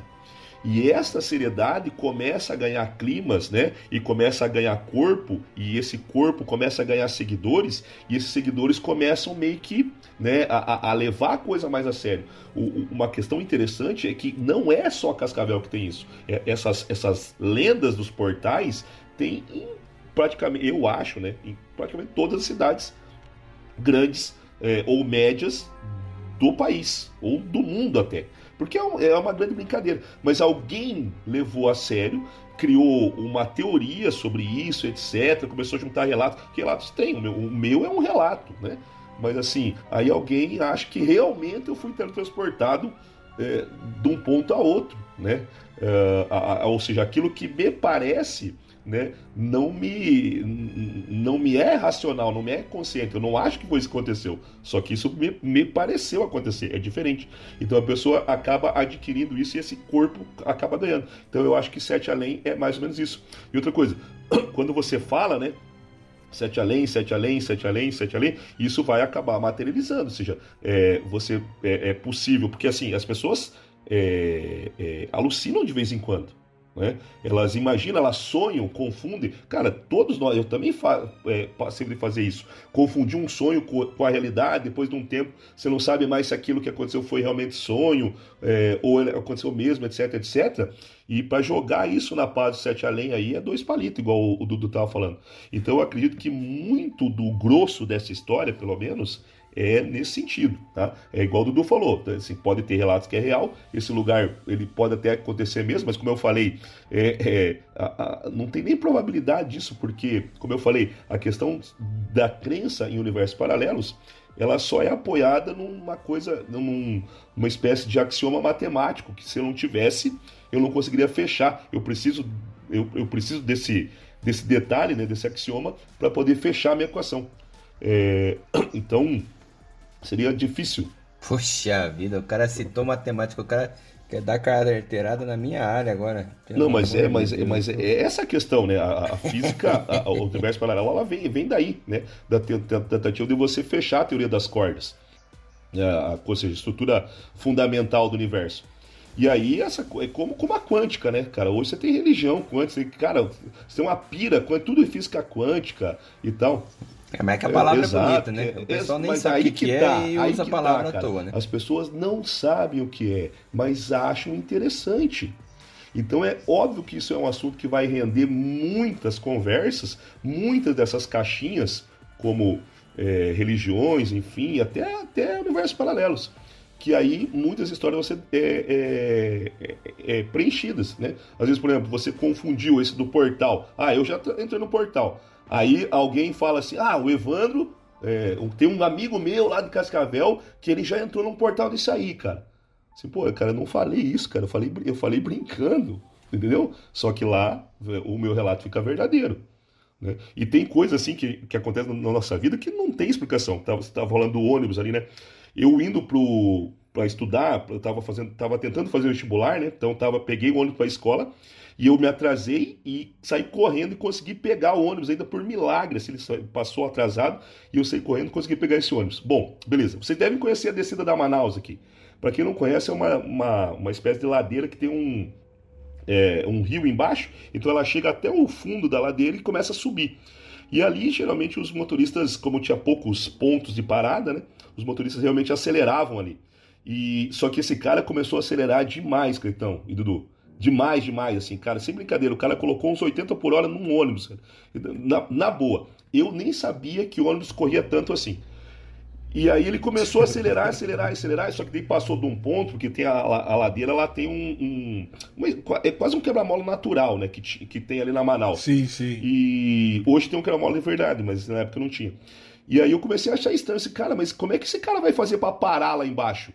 [SPEAKER 3] E essa seriedade começa a ganhar climas, né? E começa a ganhar corpo, e esse corpo começa a ganhar seguidores, e esses seguidores começam meio que né, a, a- levar a coisa mais a sério. O- uma questão interessante é que não é só Cascavel que tem isso. É- essas, essas lendas dos portais tem em praticamente, eu acho, né? Em praticamente todas as cidades grandes é, ou médias do país, ou do mundo até. Porque é, um- é uma grande brincadeira. Mas alguém levou a sério, criou uma teoria sobre isso, etc. Começou a juntar relatos. Que relatos tem? O meu, o meu é um relato, né? Mas assim, aí alguém acha que realmente eu fui teletransportado é, de um ponto a outro, né? É, a- a- ou seja, aquilo que me parece né, não me não me é racional, não me é consciente. Eu não acho que foi isso que aconteceu. Só que isso me, me pareceu acontecer. É diferente. Então a pessoa acaba adquirindo isso e esse corpo acaba ganhando. Então eu acho que sete além é mais ou menos isso. E outra coisa, quando você fala, né? Sete além, sete além, sete além, sete além, isso vai acabar materializando. Ou seja, é, você é, é possível, porque assim, as pessoas é, é, alucinam de vez em quando. Né? Elas imaginam, elas sonham, confundem. Cara, todos nós, eu também fa é, passei fazer isso. Confundir um sonho co com a realidade, depois de um tempo você não sabe mais se aquilo que aconteceu foi realmente sonho, é, ou aconteceu mesmo, etc, etc. E para jogar isso na paz do sete além aí é dois palitos, igual o, o Dudu estava falando. Então eu acredito que muito do grosso dessa história, pelo menos, é nesse sentido, tá? É igual o Dudu falou, tá? assim, pode ter relatos que é real, esse lugar ele pode até acontecer mesmo, mas como eu falei, é, é, a- a- não tem nem probabilidade disso, porque, como eu falei, a questão da crença em universos paralelos ela só é apoiada numa coisa, num, numa espécie de axioma matemático, que se eu não tivesse, eu não conseguiria fechar. Eu preciso, eu, eu preciso desse, desse detalhe, né, desse axioma, para poder fechar a minha equação. É, então, seria difícil.
[SPEAKER 4] Puxa vida, o cara citou matemática, o cara quer dar carteirada na minha área agora. Pelo
[SPEAKER 3] Não, mas é, mas,
[SPEAKER 4] Deus.
[SPEAKER 3] mas é essa a questão, né? A, a física, a- o universo paralelo, ela vem, vem daí, né? Da te- da tentativa de você fechar a teoria das cordas, né? a, ou seja, a estrutura fundamental do universo. E aí, essa é como, como a quântica, né, cara? Hoje você tem religião quântica, cara, você tem uma pira, tudo é física quântica e tal.
[SPEAKER 4] É, mas é que a palavra é,
[SPEAKER 3] exato,
[SPEAKER 4] bonita, né?
[SPEAKER 3] é-
[SPEAKER 4] O pessoal
[SPEAKER 3] é-
[SPEAKER 4] nem sabe o que, que é
[SPEAKER 3] tá,
[SPEAKER 4] e usa a
[SPEAKER 3] que
[SPEAKER 4] palavra
[SPEAKER 3] tá,
[SPEAKER 4] à toa, né?
[SPEAKER 3] As pessoas não sabem o que é, mas acham interessante. Então é óbvio que isso é um assunto que vai render muitas conversas, muitas dessas caixinhas, como é, religiões, enfim, até, até universos paralelos. Que aí muitas histórias vão ser é, é, é, é, preenchidas, né? Às vezes, por exemplo, você confundiu esse do portal. Ah, eu já entrei no portal. Aí alguém fala assim: ah, o Evandro é, tem um amigo meu lá de Cascavel que ele já entrou num portal desse aí, cara. Assim, pô, cara, eu não falei isso, cara. Eu falei, eu falei brincando, entendeu? Só que lá o meu relato fica verdadeiro. Né? E tem coisa assim que, que acontece na nossa vida que não tem explicação. Tava, você estava falando do ônibus ali, né? Eu indo pro para estudar, eu tava fazendo, tava tentando fazer vestibular, né? Então tava peguei o ônibus para a escola e eu me atrasei e saí correndo e consegui pegar o ônibus ainda por milagre, assim, ele passou atrasado e eu saí correndo e consegui pegar esse ônibus. Bom, beleza. Vocês devem conhecer a descida da Manaus aqui. Para quem não conhece, é uma, uma, uma espécie de ladeira que tem um, é, um rio embaixo, então ela chega até o fundo da ladeira e começa a subir. E ali, geralmente, os motoristas, como tinha poucos pontos de parada, né? Os motoristas realmente aceleravam ali. E só que esse cara começou a acelerar demais, Cleitão e Dudu. Demais, demais, assim, cara, sem brincadeira. O cara colocou uns 80 por hora num ônibus, cara. Na, na boa. Eu nem sabia que o ônibus corria tanto assim. E aí ele começou a acelerar, acelerar, acelerar, só que daí passou de um ponto, porque tem a, a ladeira, ela tem um, um- é quase um quebra-mola natural, né, que, que tem ali na Manaus.
[SPEAKER 2] Sim, sim.
[SPEAKER 3] E hoje tem um quebra-mola de verdade, mas na época não tinha. E aí eu comecei a achar estranho esse cara, mas como é que esse cara vai fazer pra parar lá embaixo?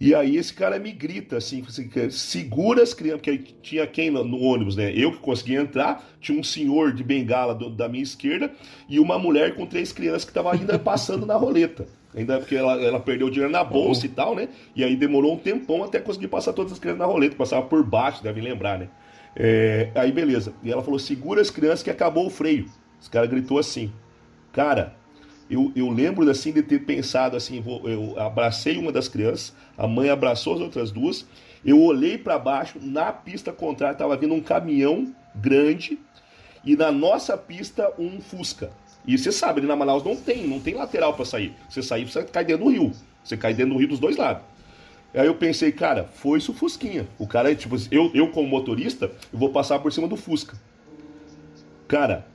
[SPEAKER 3] E aí esse cara me grita assim, assim, segura as crianças, porque tinha quem no, ônibus, né? Eu que consegui entrar, tinha um senhor de bengala do- da minha esquerda e uma mulher com três crianças que tava ainda passando na roleta. Ainda porque ela, ela perdeu dinheiro na bolsa e tal, né? E aí demorou um tempão até conseguir passar todas as crianças na roleta, passava por baixo, devem lembrar, né? É, aí beleza. E ela falou: segura as crianças que acabou o freio. Esse cara gritou assim. Cara, eu, eu lembro assim de ter pensado assim, vou- eu abracei uma das crianças, a mãe abraçou as outras duas, eu olhei para baixo, na pista contrária estava vindo um caminhão grande e na nossa pista um Fusca. E você sabe, ali na Manaus não tem, não tem lateral para sair. Você sair, você cai dentro do rio. Você cai dentro do rio dos dois lados. Aí eu pensei, cara, foi isso o Fusquinha. O cara, tipo, eu, eu como motorista, eu vou passar por cima do Fusca. Cara,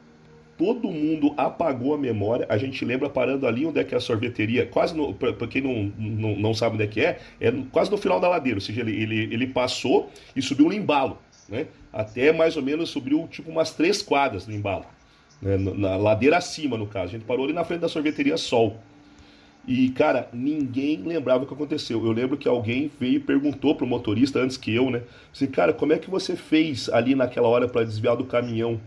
[SPEAKER 3] todo mundo apagou a memória. A gente lembra parando ali onde é que é a sorveteria, quase no. Pra, pra quem não, não, não sabe onde é que é, é quase no final da ladeira. Ou seja, ele, ele, ele passou e subiu no embalo. Né? Até mais ou menos subiu tipo umas três quadras no embalo. né? Na, na ladeira acima, no caso. A gente parou ali na frente da sorveteria Sol. E, cara, ninguém lembrava o que aconteceu. Eu lembro que alguém veio e perguntou pro motorista antes que eu, né? Assim, cara, como é que você fez ali naquela hora para desviar do caminhão?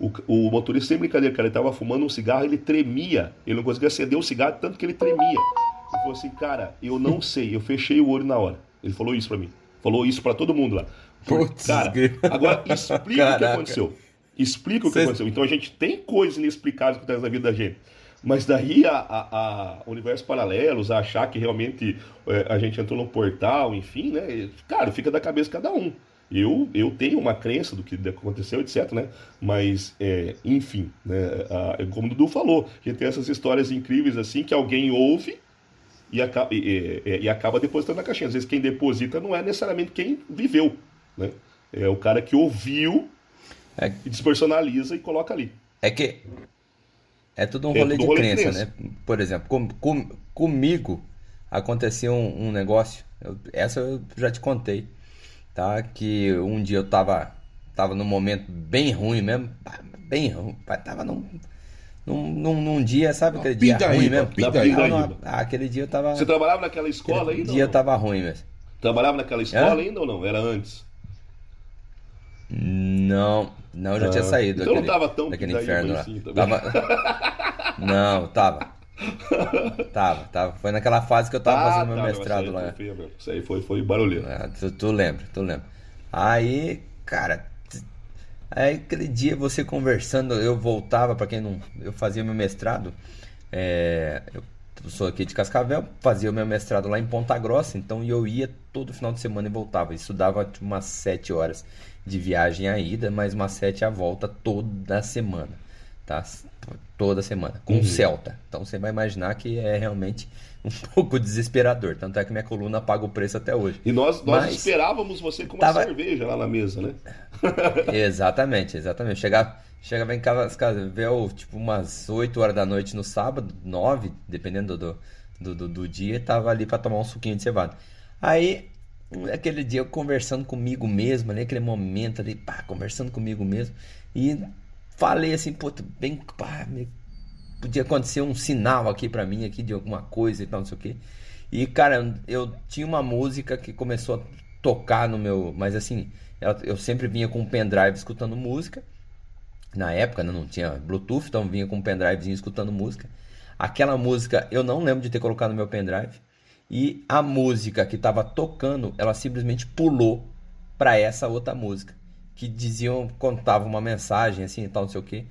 [SPEAKER 3] O, o motorista, sem brincadeira, cara, ele tava fumando um cigarro, ele tremia. Ele não conseguia acender o cigarro, tanto que ele tremia. Ele falou assim, cara, eu não sei, eu fechei o olho na hora. Ele falou isso pra mim. Falou isso pra todo mundo lá.
[SPEAKER 4] Putz,
[SPEAKER 3] cara, agora explica o que
[SPEAKER 4] Caraca.
[SPEAKER 3] aconteceu. Explica o que
[SPEAKER 4] Cês-
[SPEAKER 3] aconteceu. Então a gente tem coisas inexplicáveis que acontecem na vida da gente. Mas daí a, a, a universos paralelos, a achar que realmente é, a gente entrou no portal, enfim, né? Cara, fica da cabeça de cada um. Eu, eu tenho uma crença do que aconteceu, etc, né? Mas, é, enfim, né? A- como o Dudu falou, a gente tem essas histórias incríveis assim que alguém ouve e acaba, e, e- e acaba depositando na caixinha. Às vezes quem deposita não é necessariamente quem viveu, né? É o cara que ouviu
[SPEAKER 4] É,
[SPEAKER 3] e despersonaliza e coloca ali.
[SPEAKER 4] é que é tudo um
[SPEAKER 3] É
[SPEAKER 4] rolê
[SPEAKER 3] tudo
[SPEAKER 4] de
[SPEAKER 3] rolê de
[SPEAKER 4] crença,
[SPEAKER 3] crença.
[SPEAKER 4] né? Por exemplo, com, com- comigo aconteceu um, um negócio, eu- essa eu já te contei, tá? Que um dia eu tava, tava num momento bem ruim mesmo, bem ruim, tava num, num, num, num dia, sabe aquele dia
[SPEAKER 2] pindaíba,
[SPEAKER 4] ruim mesmo?
[SPEAKER 2] pindaíba.
[SPEAKER 4] Não, aquele dia eu tava.
[SPEAKER 3] Você trabalhava naquela escola
[SPEAKER 4] aquele
[SPEAKER 3] ainda?
[SPEAKER 4] dia eu
[SPEAKER 3] não?
[SPEAKER 4] tava ruim mesmo.
[SPEAKER 3] Trabalhava naquela escola ainda ou não? Era antes?
[SPEAKER 4] Não, não, eu já
[SPEAKER 3] Ah,
[SPEAKER 4] tinha saído.
[SPEAKER 3] então não
[SPEAKER 4] daquele,
[SPEAKER 3] tava tão
[SPEAKER 4] daquele
[SPEAKER 3] pindaíba
[SPEAKER 4] inferno lá.
[SPEAKER 3] assim.
[SPEAKER 4] Tava... Não, tava. Tava, tava. Foi naquela fase que eu tava fazendo meu
[SPEAKER 3] tá,
[SPEAKER 4] mestrado lá.
[SPEAKER 3] Foi, isso aí foi, foi barulheiro.
[SPEAKER 4] Ah, tu, tu lembra, tu lembra. Aí, cara, aí aquele dia você conversando, eu voltava, pra quem não. Eu fazia meu mestrado. é, eu sou aqui de Cascavel, fazia o meu mestrado lá em Ponta Grossa, então eu ia todo final de semana e voltava. Estudava tipo, umas sete horas de viagem à ida, mais umas sete à volta toda semana. Tá? Toda semana. Com Celta. Então você vai imaginar que é realmente um pouco desesperador. Tanto é que minha coluna paga o preço até hoje.
[SPEAKER 3] E nós, nós
[SPEAKER 4] Mas
[SPEAKER 3] esperávamos você com uma
[SPEAKER 4] tava-
[SPEAKER 3] cerveja lá na mesa, né?
[SPEAKER 4] Exatamente, exatamente. Chegava, chegava em casa, casa veio, tipo umas 8 horas da noite no sábado, 9, dependendo do, do, do, do dia, e tava ali pra tomar um suquinho de cevada. Aí, aquele dia eu conversando comigo mesmo, ali, aquele momento ali, pá, conversando comigo mesmo, e falei assim, pô, bem, pá, podia acontecer um sinal aqui pra mim, aqui de alguma coisa e tal, não sei o quê. E, cara, eu tinha uma música que começou a tocar no meu. Mas assim, eu, eu sempre vinha com um pendrive escutando música. Na época né, não tinha Bluetooth, então vinha com um pendrivezinho escutando música. Aquela música eu não lembro de ter colocado no meu pendrive. E a música que estava tocando, ela simplesmente pulou para essa outra música. Que diziam, contava uma mensagem assim e tal, não sei o quê.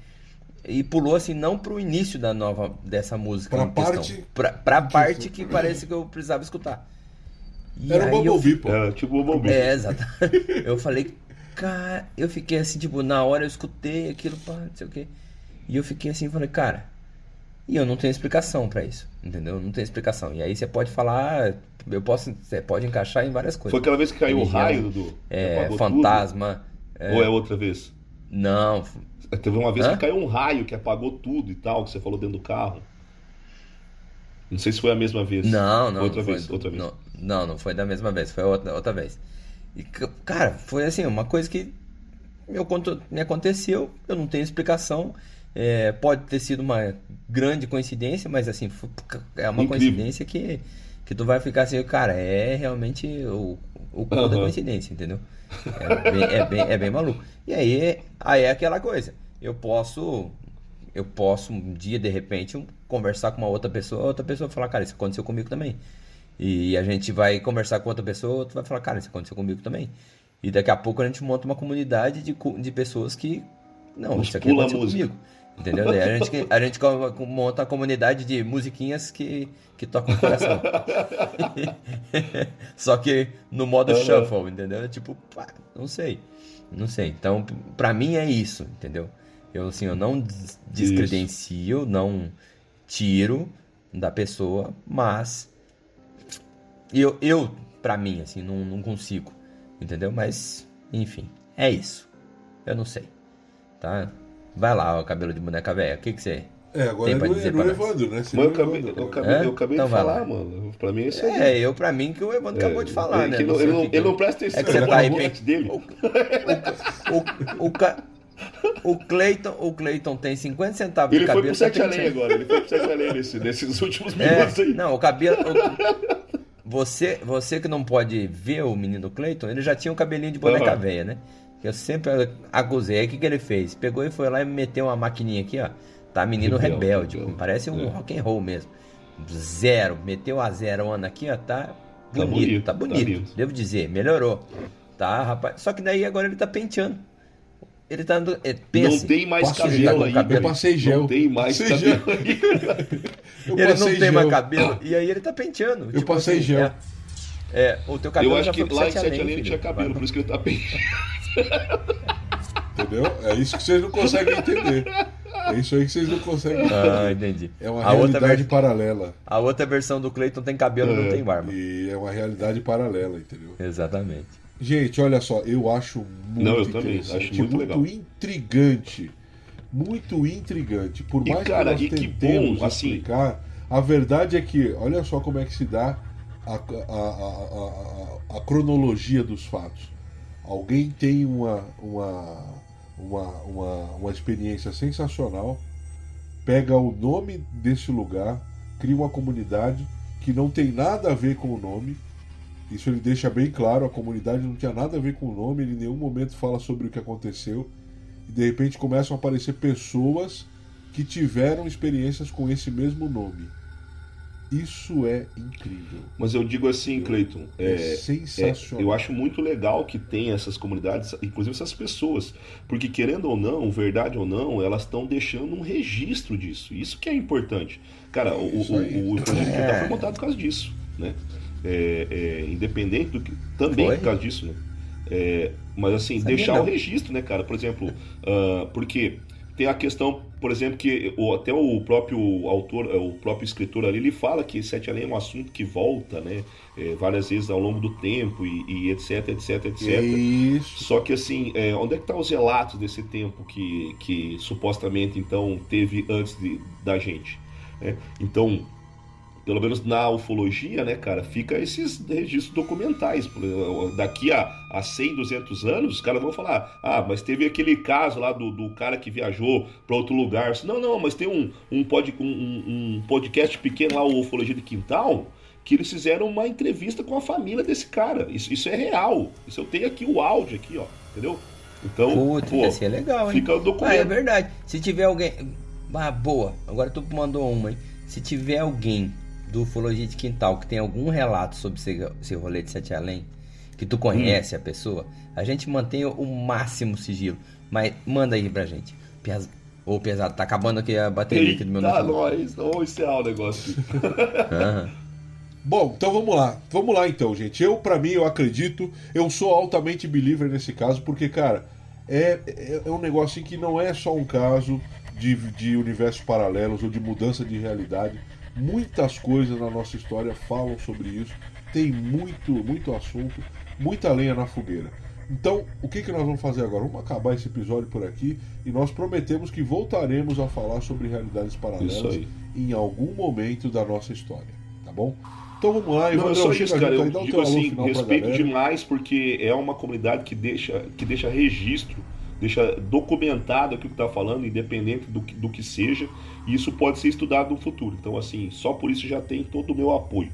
[SPEAKER 4] E pulou assim, não pro início da nova dessa música.
[SPEAKER 2] Pra
[SPEAKER 4] em questão,
[SPEAKER 2] parte-
[SPEAKER 4] Pra, pra parte que parece que eu precisava escutar. E
[SPEAKER 2] Era o
[SPEAKER 4] eu
[SPEAKER 2] Bumblebee, pô.
[SPEAKER 3] Era tipo o Bumblebee.
[SPEAKER 4] é, exato. Eu falei, cara, eu fiquei assim, tipo, na hora eu escutei aquilo, pá, não sei o quê. E eu fiquei assim, falei, cara, e eu não tenho explicação pra isso, entendeu? Não tenho explicação. E aí você pode falar, eu posso, você pode encaixar em várias coisas.
[SPEAKER 3] Foi aquela vez que caiu o raio, que
[SPEAKER 4] É, fantasma.
[SPEAKER 3] tudo? Ou é outra vez?
[SPEAKER 4] Não,
[SPEAKER 3] Teve uma vez
[SPEAKER 4] Hã?
[SPEAKER 3] que caiu um raio que apagou tudo e tal, que você falou dentro do carro. Não sei se foi a mesma vez.
[SPEAKER 4] Não, não.
[SPEAKER 3] Outra
[SPEAKER 4] não foi-
[SPEAKER 3] vez, outra vez.
[SPEAKER 4] Não, não, não foi da mesma vez, foi outra, outra vez. E, ca- cara, foi assim, uma coisa que me, aconte- me aconteceu, eu não tenho explicação. É, pode ter sido uma grande coincidência, mas assim, foi- é uma
[SPEAKER 3] Incrível.
[SPEAKER 4] coincidência que, que tu vai ficar assim, cara, é realmente o, o cu da
[SPEAKER 3] Aham.
[SPEAKER 4] coincidência, entendeu? É bem, é, bem, é bem maluco. E aí, aí é aquela coisa. Eu posso eu posso um dia, de repente, um- conversar com uma outra pessoa, outra pessoa falar, cara, isso aconteceu comigo também. E a gente vai conversar com outra pessoa, outra vai falar, cara, isso aconteceu comigo também. E daqui a pouco a gente monta uma comunidade de, de pessoas que. Não,
[SPEAKER 3] Nos
[SPEAKER 4] isso aqui aconteceu
[SPEAKER 3] música.
[SPEAKER 4] comigo. Entendeu? Daí a gente, a gente monta uma comunidade de musiquinhas que, que tocam o coração. Só que no modo
[SPEAKER 3] Aham.
[SPEAKER 4] shuffle, entendeu? Tipo, pá, não sei. Não sei. Então, p- pra mim é isso, entendeu? Eu, assim, eu não des- descredencio, não tiro da pessoa, mas eu, eu pra mim, assim, não, não consigo, entendeu? Mas, enfim, é isso. Eu não sei, tá? Vai lá, o cabelo de boneca velha, o que que você...
[SPEAKER 2] É, agora
[SPEAKER 4] Tem
[SPEAKER 2] é
[SPEAKER 4] pra
[SPEAKER 2] no,
[SPEAKER 4] dizer
[SPEAKER 2] é no
[SPEAKER 4] pra nós?
[SPEAKER 2] Evandro, né?
[SPEAKER 3] Mas
[SPEAKER 2] Seria
[SPEAKER 3] eu
[SPEAKER 2] o
[SPEAKER 3] acabei,
[SPEAKER 2] Evandro
[SPEAKER 3] eu
[SPEAKER 2] agora.
[SPEAKER 3] acabei,
[SPEAKER 4] É?
[SPEAKER 3] eu acabei
[SPEAKER 4] Então
[SPEAKER 3] de
[SPEAKER 4] vai
[SPEAKER 3] falar,
[SPEAKER 4] lá.
[SPEAKER 3] mano. Pra mim é isso aí.
[SPEAKER 4] É, eu pra mim que o Evandro acabou de falar,
[SPEAKER 3] é
[SPEAKER 4] né? Não
[SPEAKER 3] não- ele,
[SPEAKER 4] o
[SPEAKER 3] não, ele não presta atenção
[SPEAKER 4] É que você tá bem-
[SPEAKER 3] dele.
[SPEAKER 4] O, o, Ca- o Cleiton, o Cleiton tem 50 centavos
[SPEAKER 3] Ele
[SPEAKER 4] de
[SPEAKER 3] foi
[SPEAKER 4] cabelo.
[SPEAKER 3] pro Sete
[SPEAKER 4] tá
[SPEAKER 3] Além
[SPEAKER 4] penteando.
[SPEAKER 3] agora. Ele foi pro Sete Além nesse, nesses últimos
[SPEAKER 4] É,
[SPEAKER 3] minutos aí.
[SPEAKER 4] não, o cabelo. o- você, você que não pode ver o menino Cleiton, ele já tinha um cabelinho de boneca velha, né? Eu sempre acusei. Aí o que, que ele fez? Pegou e foi lá e meteu uma maquininha aqui, ó. Tá menino
[SPEAKER 3] Rebelde,
[SPEAKER 4] rebelde,
[SPEAKER 3] rebelde.
[SPEAKER 4] parece um
[SPEAKER 3] É.
[SPEAKER 4] rock and roll mesmo. Zero, meteu a zerona aqui, ó, tá bonito,
[SPEAKER 3] bonito,
[SPEAKER 4] tá
[SPEAKER 3] tá
[SPEAKER 4] bonito,
[SPEAKER 3] lindo.
[SPEAKER 4] devo dizer, melhorou. Tá, rapaz. Só que daí agora ele tá penteando. Ele tá andando. é, pensa,
[SPEAKER 3] Não tem mais cabelo
[SPEAKER 2] gel,
[SPEAKER 3] aí.
[SPEAKER 2] cabelo.
[SPEAKER 3] velho.
[SPEAKER 2] passei gel.
[SPEAKER 3] Não tem mais
[SPEAKER 2] Passei
[SPEAKER 3] cabelo.
[SPEAKER 2] Eu
[SPEAKER 4] ele não
[SPEAKER 2] passei
[SPEAKER 4] tem mais
[SPEAKER 2] gel.
[SPEAKER 4] cabelo. E aí ele tá penteando.
[SPEAKER 2] Eu passei gel.
[SPEAKER 4] É, é, o teu cabelo
[SPEAKER 3] Eu acho
[SPEAKER 4] já
[SPEAKER 3] que lá em
[SPEAKER 4] Sete Além,
[SPEAKER 3] Além ele tinha cabelo, por isso que ele tá bem.
[SPEAKER 2] Entendeu? É isso que vocês não conseguem entender. É isso aí que vocês não conseguem entender.
[SPEAKER 4] Ah, entendi.
[SPEAKER 2] É uma
[SPEAKER 4] a,
[SPEAKER 2] realidade
[SPEAKER 4] ver-
[SPEAKER 2] paralela.
[SPEAKER 4] a outra versão do Cleiton tem cabelo e
[SPEAKER 3] É.
[SPEAKER 4] não tem barba.
[SPEAKER 2] E é uma realidade paralela, entendeu?
[SPEAKER 4] Exatamente.
[SPEAKER 2] Gente, olha só, eu acho muito
[SPEAKER 3] Não, eu também,
[SPEAKER 2] interessante,
[SPEAKER 3] acho muito legal.
[SPEAKER 2] intrigante. Muito intrigante. Por
[SPEAKER 3] E,
[SPEAKER 2] mais
[SPEAKER 3] cara,
[SPEAKER 2] que
[SPEAKER 3] e
[SPEAKER 2] nós
[SPEAKER 3] que
[SPEAKER 2] tentemos
[SPEAKER 3] bom, assim-
[SPEAKER 2] explicar, a verdade é que, olha só como é que se dá a, a, a, a, cronologia dos fatos. Alguém tem uma, uma, uma, uma, uma experiência sensacional, pega o nome desse lugar, cria uma comunidade que não tem nada a ver com o nome. Isso ele deixa bem claro, a comunidade não tinha nada a ver com o nome, ele em nenhum momento fala sobre o que aconteceu. E de repente começam a aparecer pessoas que tiveram experiências com esse mesmo nome. Isso é incrível.
[SPEAKER 3] Mas eu digo assim, Cleiton,
[SPEAKER 2] É,
[SPEAKER 3] é,
[SPEAKER 2] sensacional.
[SPEAKER 3] É, eu acho muito legal que tem essas comunidades, inclusive essas pessoas, porque querendo ou não, verdade ou não, elas estão deixando um registro disso. Isso que é importante. Cara, o, o, o, o projeto
[SPEAKER 4] É.
[SPEAKER 3] Quintal foi montado por causa disso, né? É, é, independente do que. Também
[SPEAKER 4] Foi?
[SPEAKER 3] por causa disso, né? É, mas assim,
[SPEAKER 4] Sabia
[SPEAKER 3] deixar
[SPEAKER 4] não.
[SPEAKER 3] o registro, né, cara? Por exemplo, ah, porque tem a questão, por exemplo, que até o próprio autor, eh, o próprio escritor ali, ele fala que Sete Além é um assunto que volta, né? eh, várias vezes ao longo do tempo e, e etc, etc, etc.
[SPEAKER 2] É isso.
[SPEAKER 3] Só que assim, é, onde é que estão os relatos desse tempo que, que supostamente então teve antes de, da gente? né? Então, pelo menos na ufologia, né, cara, fica esses registros documentais. Daqui a, a 100, 200 anos, os caras vão falar: ah, mas teve aquele caso lá do, do cara que viajou para outro lugar. Não, não, mas tem um, um, pod, um, um- podcast pequeno lá, o Ufologia de Quintal, que eles fizeram uma entrevista com a família desse cara. Isso, isso é real. Isso eu tenho aqui o áudio aqui, ó, entendeu? Então,
[SPEAKER 4] Putz,
[SPEAKER 3] pô,
[SPEAKER 4] é legal, hein?
[SPEAKER 3] fica o documento.
[SPEAKER 4] Ah, é verdade. Se tiver alguém. Ah, boa. Agora tu mandou uma, hein? Se tiver alguém do Ufologia de Quintal que tem algum relato sobre esse, rolê de Sete Além, que tu conhece
[SPEAKER 3] Hum.
[SPEAKER 4] a pessoa, a gente mantém o máximo sigilo. Mas manda aí pra gente. Pes... Ô, pesado, tá acabando aqui a bateria aqui do meu
[SPEAKER 3] Eita,
[SPEAKER 4] notebook.
[SPEAKER 3] nós, vamos encerrar o negócio.
[SPEAKER 2] Bom, então vamos lá. Vamos lá então, gente. Eu, pra mim, eu acredito, eu sou altamente believer nesse caso, porque, cara, é, é, é um negócio assim que não é só um caso de, de universos paralelos ou de mudança de realidade. Muitas coisas na nossa história falam sobre isso. Tem muito, muito assunto, muita lenha na fogueira. Então, o que, que nós vamos fazer agora? Vamos acabar esse episódio por aqui e nós prometemos que voltaremos a falar sobre realidades paralelas em algum momento da nossa história, tá bom? Então vamos lá,
[SPEAKER 3] Não, só isso, cara.
[SPEAKER 2] aí,
[SPEAKER 3] Eu digo assim, respeito demais porque é uma comunidade que deixa, que deixa registro, deixa documentado aquilo que tá falando, independente do que, do que seja, e isso pode ser estudado no futuro. Então, assim, só por isso já tem todo o meu apoio.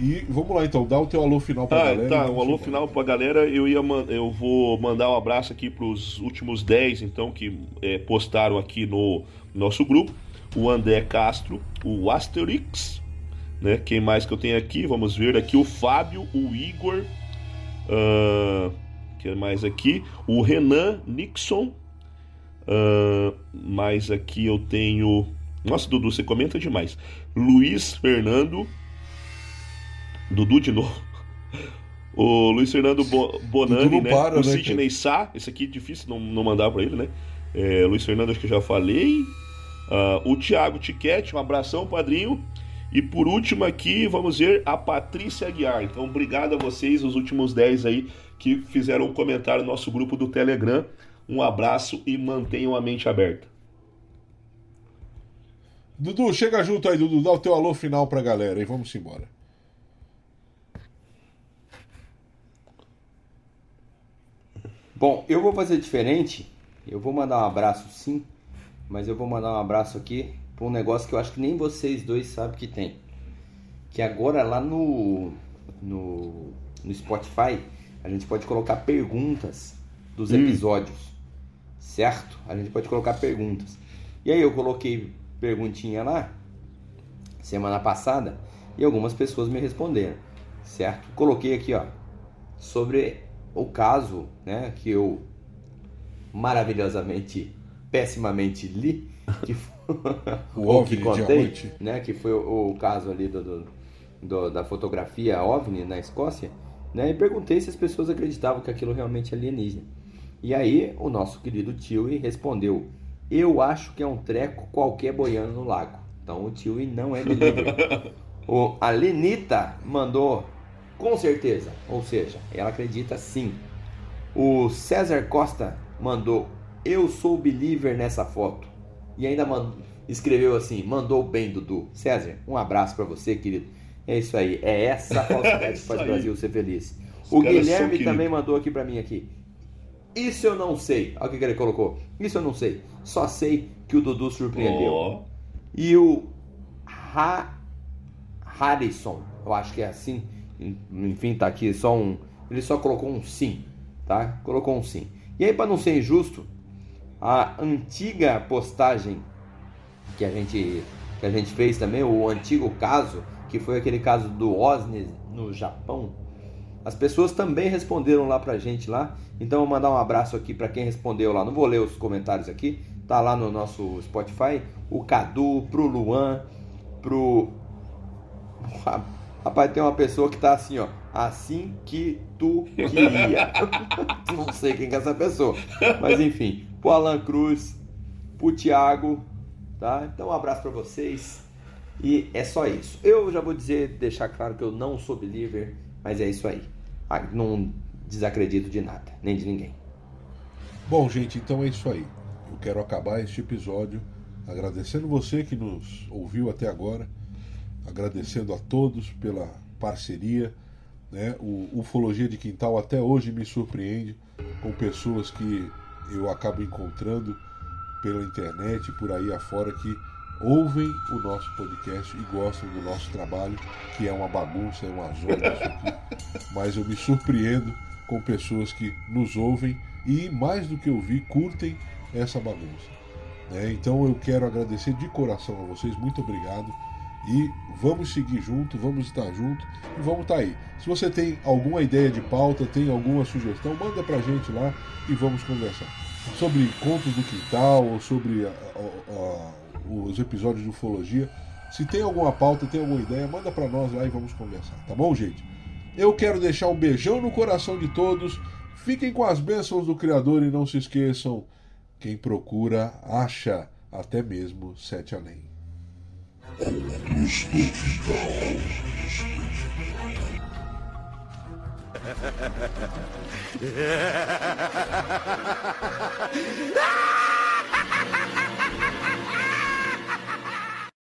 [SPEAKER 2] E vamos lá então, dá o teu alô final pra
[SPEAKER 3] Ah,
[SPEAKER 2] galera.
[SPEAKER 3] tá. O alô
[SPEAKER 2] embora.
[SPEAKER 3] final pra galera, eu ia eu vou mandar um abraço aqui pros últimos 10, então, que é, postaram aqui no nosso grupo. O André Castro, o Asterix, né? Quem mais que eu tenho aqui? Vamos ver aqui o Fábio, o Igor. Ah, Quem mais aqui? O Renan Nixon. ah, mais aqui eu tenho. Nossa, Dudu, você comenta demais. Luiz Fernando. Dudu de novo. O Luiz Fernando Bo- Bonani, né?
[SPEAKER 2] para,
[SPEAKER 3] o
[SPEAKER 2] né,
[SPEAKER 3] Sidney Sá. Esse aqui é difícil não, não mandar pra ele, né? É, Luiz Fernando, acho que eu já falei. Ah, o Thiago Tiquete, um abração, padrinho. E por último aqui, vamos ver a Patrícia Aguiar. Então, obrigado a vocês, os últimos 10 aí, que fizeram um comentário no nosso grupo do Telegram. Um abraço e mantenham a mente aberta.
[SPEAKER 2] Dudu, chega junto aí, Dudu, dá o teu alô final pra galera e vamos embora.
[SPEAKER 4] Bom, eu vou fazer diferente. Eu vou mandar um abraço sim, mas eu vou mandar um abraço aqui para um negócio que eu acho que nem vocês dois sabem que tem. Que agora lá no, no, no Spotify a gente pode colocar perguntas dos
[SPEAKER 3] Hum.
[SPEAKER 4] episódios, certo? A gente pode colocar perguntas. E aí eu coloquei perguntinha lá semana passada e algumas pessoas me responderam, certo? Coloquei aqui, ó, sobre o caso, né, que eu maravilhosamente, pessimamente li, que
[SPEAKER 2] O OVNI
[SPEAKER 4] que contei, né, que foi o, o caso ali do, do- do- da fotografia OVNI na Escócia, né, e perguntei se as pessoas acreditavam que aquilo realmente é alienígena. E aí o nosso querido tio respondeu: Eu acho que é um treco qualquer boiando no lago. Então o tio não é believer. o, a Lenita mandou com certeza, ou seja, ela acredita sim. O César Costa mandou: Eu sou believer nessa foto. E ainda mandou, escreveu assim: Mandou bem, Dudu. César, um abraço pra você, querido. É isso aí, é essa falsidade que
[SPEAKER 3] Isso
[SPEAKER 4] faz o. Brasil ser feliz.
[SPEAKER 3] Os
[SPEAKER 4] O Guilherme também mandou aqui pra mim aqui. Isso eu não sei. Olha o que ele colocou. Isso eu não sei. Só sei que o Dudu surpreendeu.
[SPEAKER 3] Ó,
[SPEAKER 4] E o ha Harrison, eu acho que é assim. Enfim, tá aqui só um. Ele só colocou um sim, tá? Colocou um sim. E aí, para não ser injusto, a antiga postagem que a gente que a gente fez também, o antigo caso, que foi aquele caso do Osnes no Japão, as pessoas também responderam lá pra gente lá. Então vou mandar um abraço aqui para quem respondeu lá. Não vou ler os comentários aqui, tá lá no nosso Spotify. O Cadu, pro Luan, pro Rapaz, tem uma pessoa que tá assim, ó, assim que tu queria. Não sei quem que é essa pessoa, mas enfim, pro Alan Cruz, pro Thiago, tá? Então um abraço para vocês. E é só isso. Eu já vou dizer, deixar claro que eu não sou believer, mas é isso aí. Ah, Não desacredito de nada, nem de ninguém.
[SPEAKER 2] Bom, gente, então é isso aí. Eu quero acabar este episódio agradecendo você que nos ouviu até agora, agradecendo a todos pela parceria. Né? O Ufologia de Quintal até hoje me surpreende com pessoas que eu acabo encontrando pela internet, por aí afora, que ouvem o nosso podcast e gostam do nosso trabalho, que é uma bagunça, é uma zona isso aqui. Mas eu me surpreendo com pessoas que nos ouvem e, mais do que ouvir, curtem essa bagunça. né? Então eu quero agradecer de coração a vocês, muito obrigado. E vamos seguir junto, vamos estar junto e vamos estar aí. Se você tem alguma ideia de pauta, tem alguma sugestão, manda pra gente lá e vamos conversar. Sobre contos do quintal ou sobre a- a- a- os episódios de ufologia. Se tem alguma pauta, tem alguma ideia, manda pra nós lá e vamos conversar, tá bom, gente? Eu quero deixar um beijão no coração de todos. Fiquem com as bênçãos do Criador e não se esqueçam: quem procura, acha até mesmo sete além.
[SPEAKER 1] Ha ha ha ha ha ha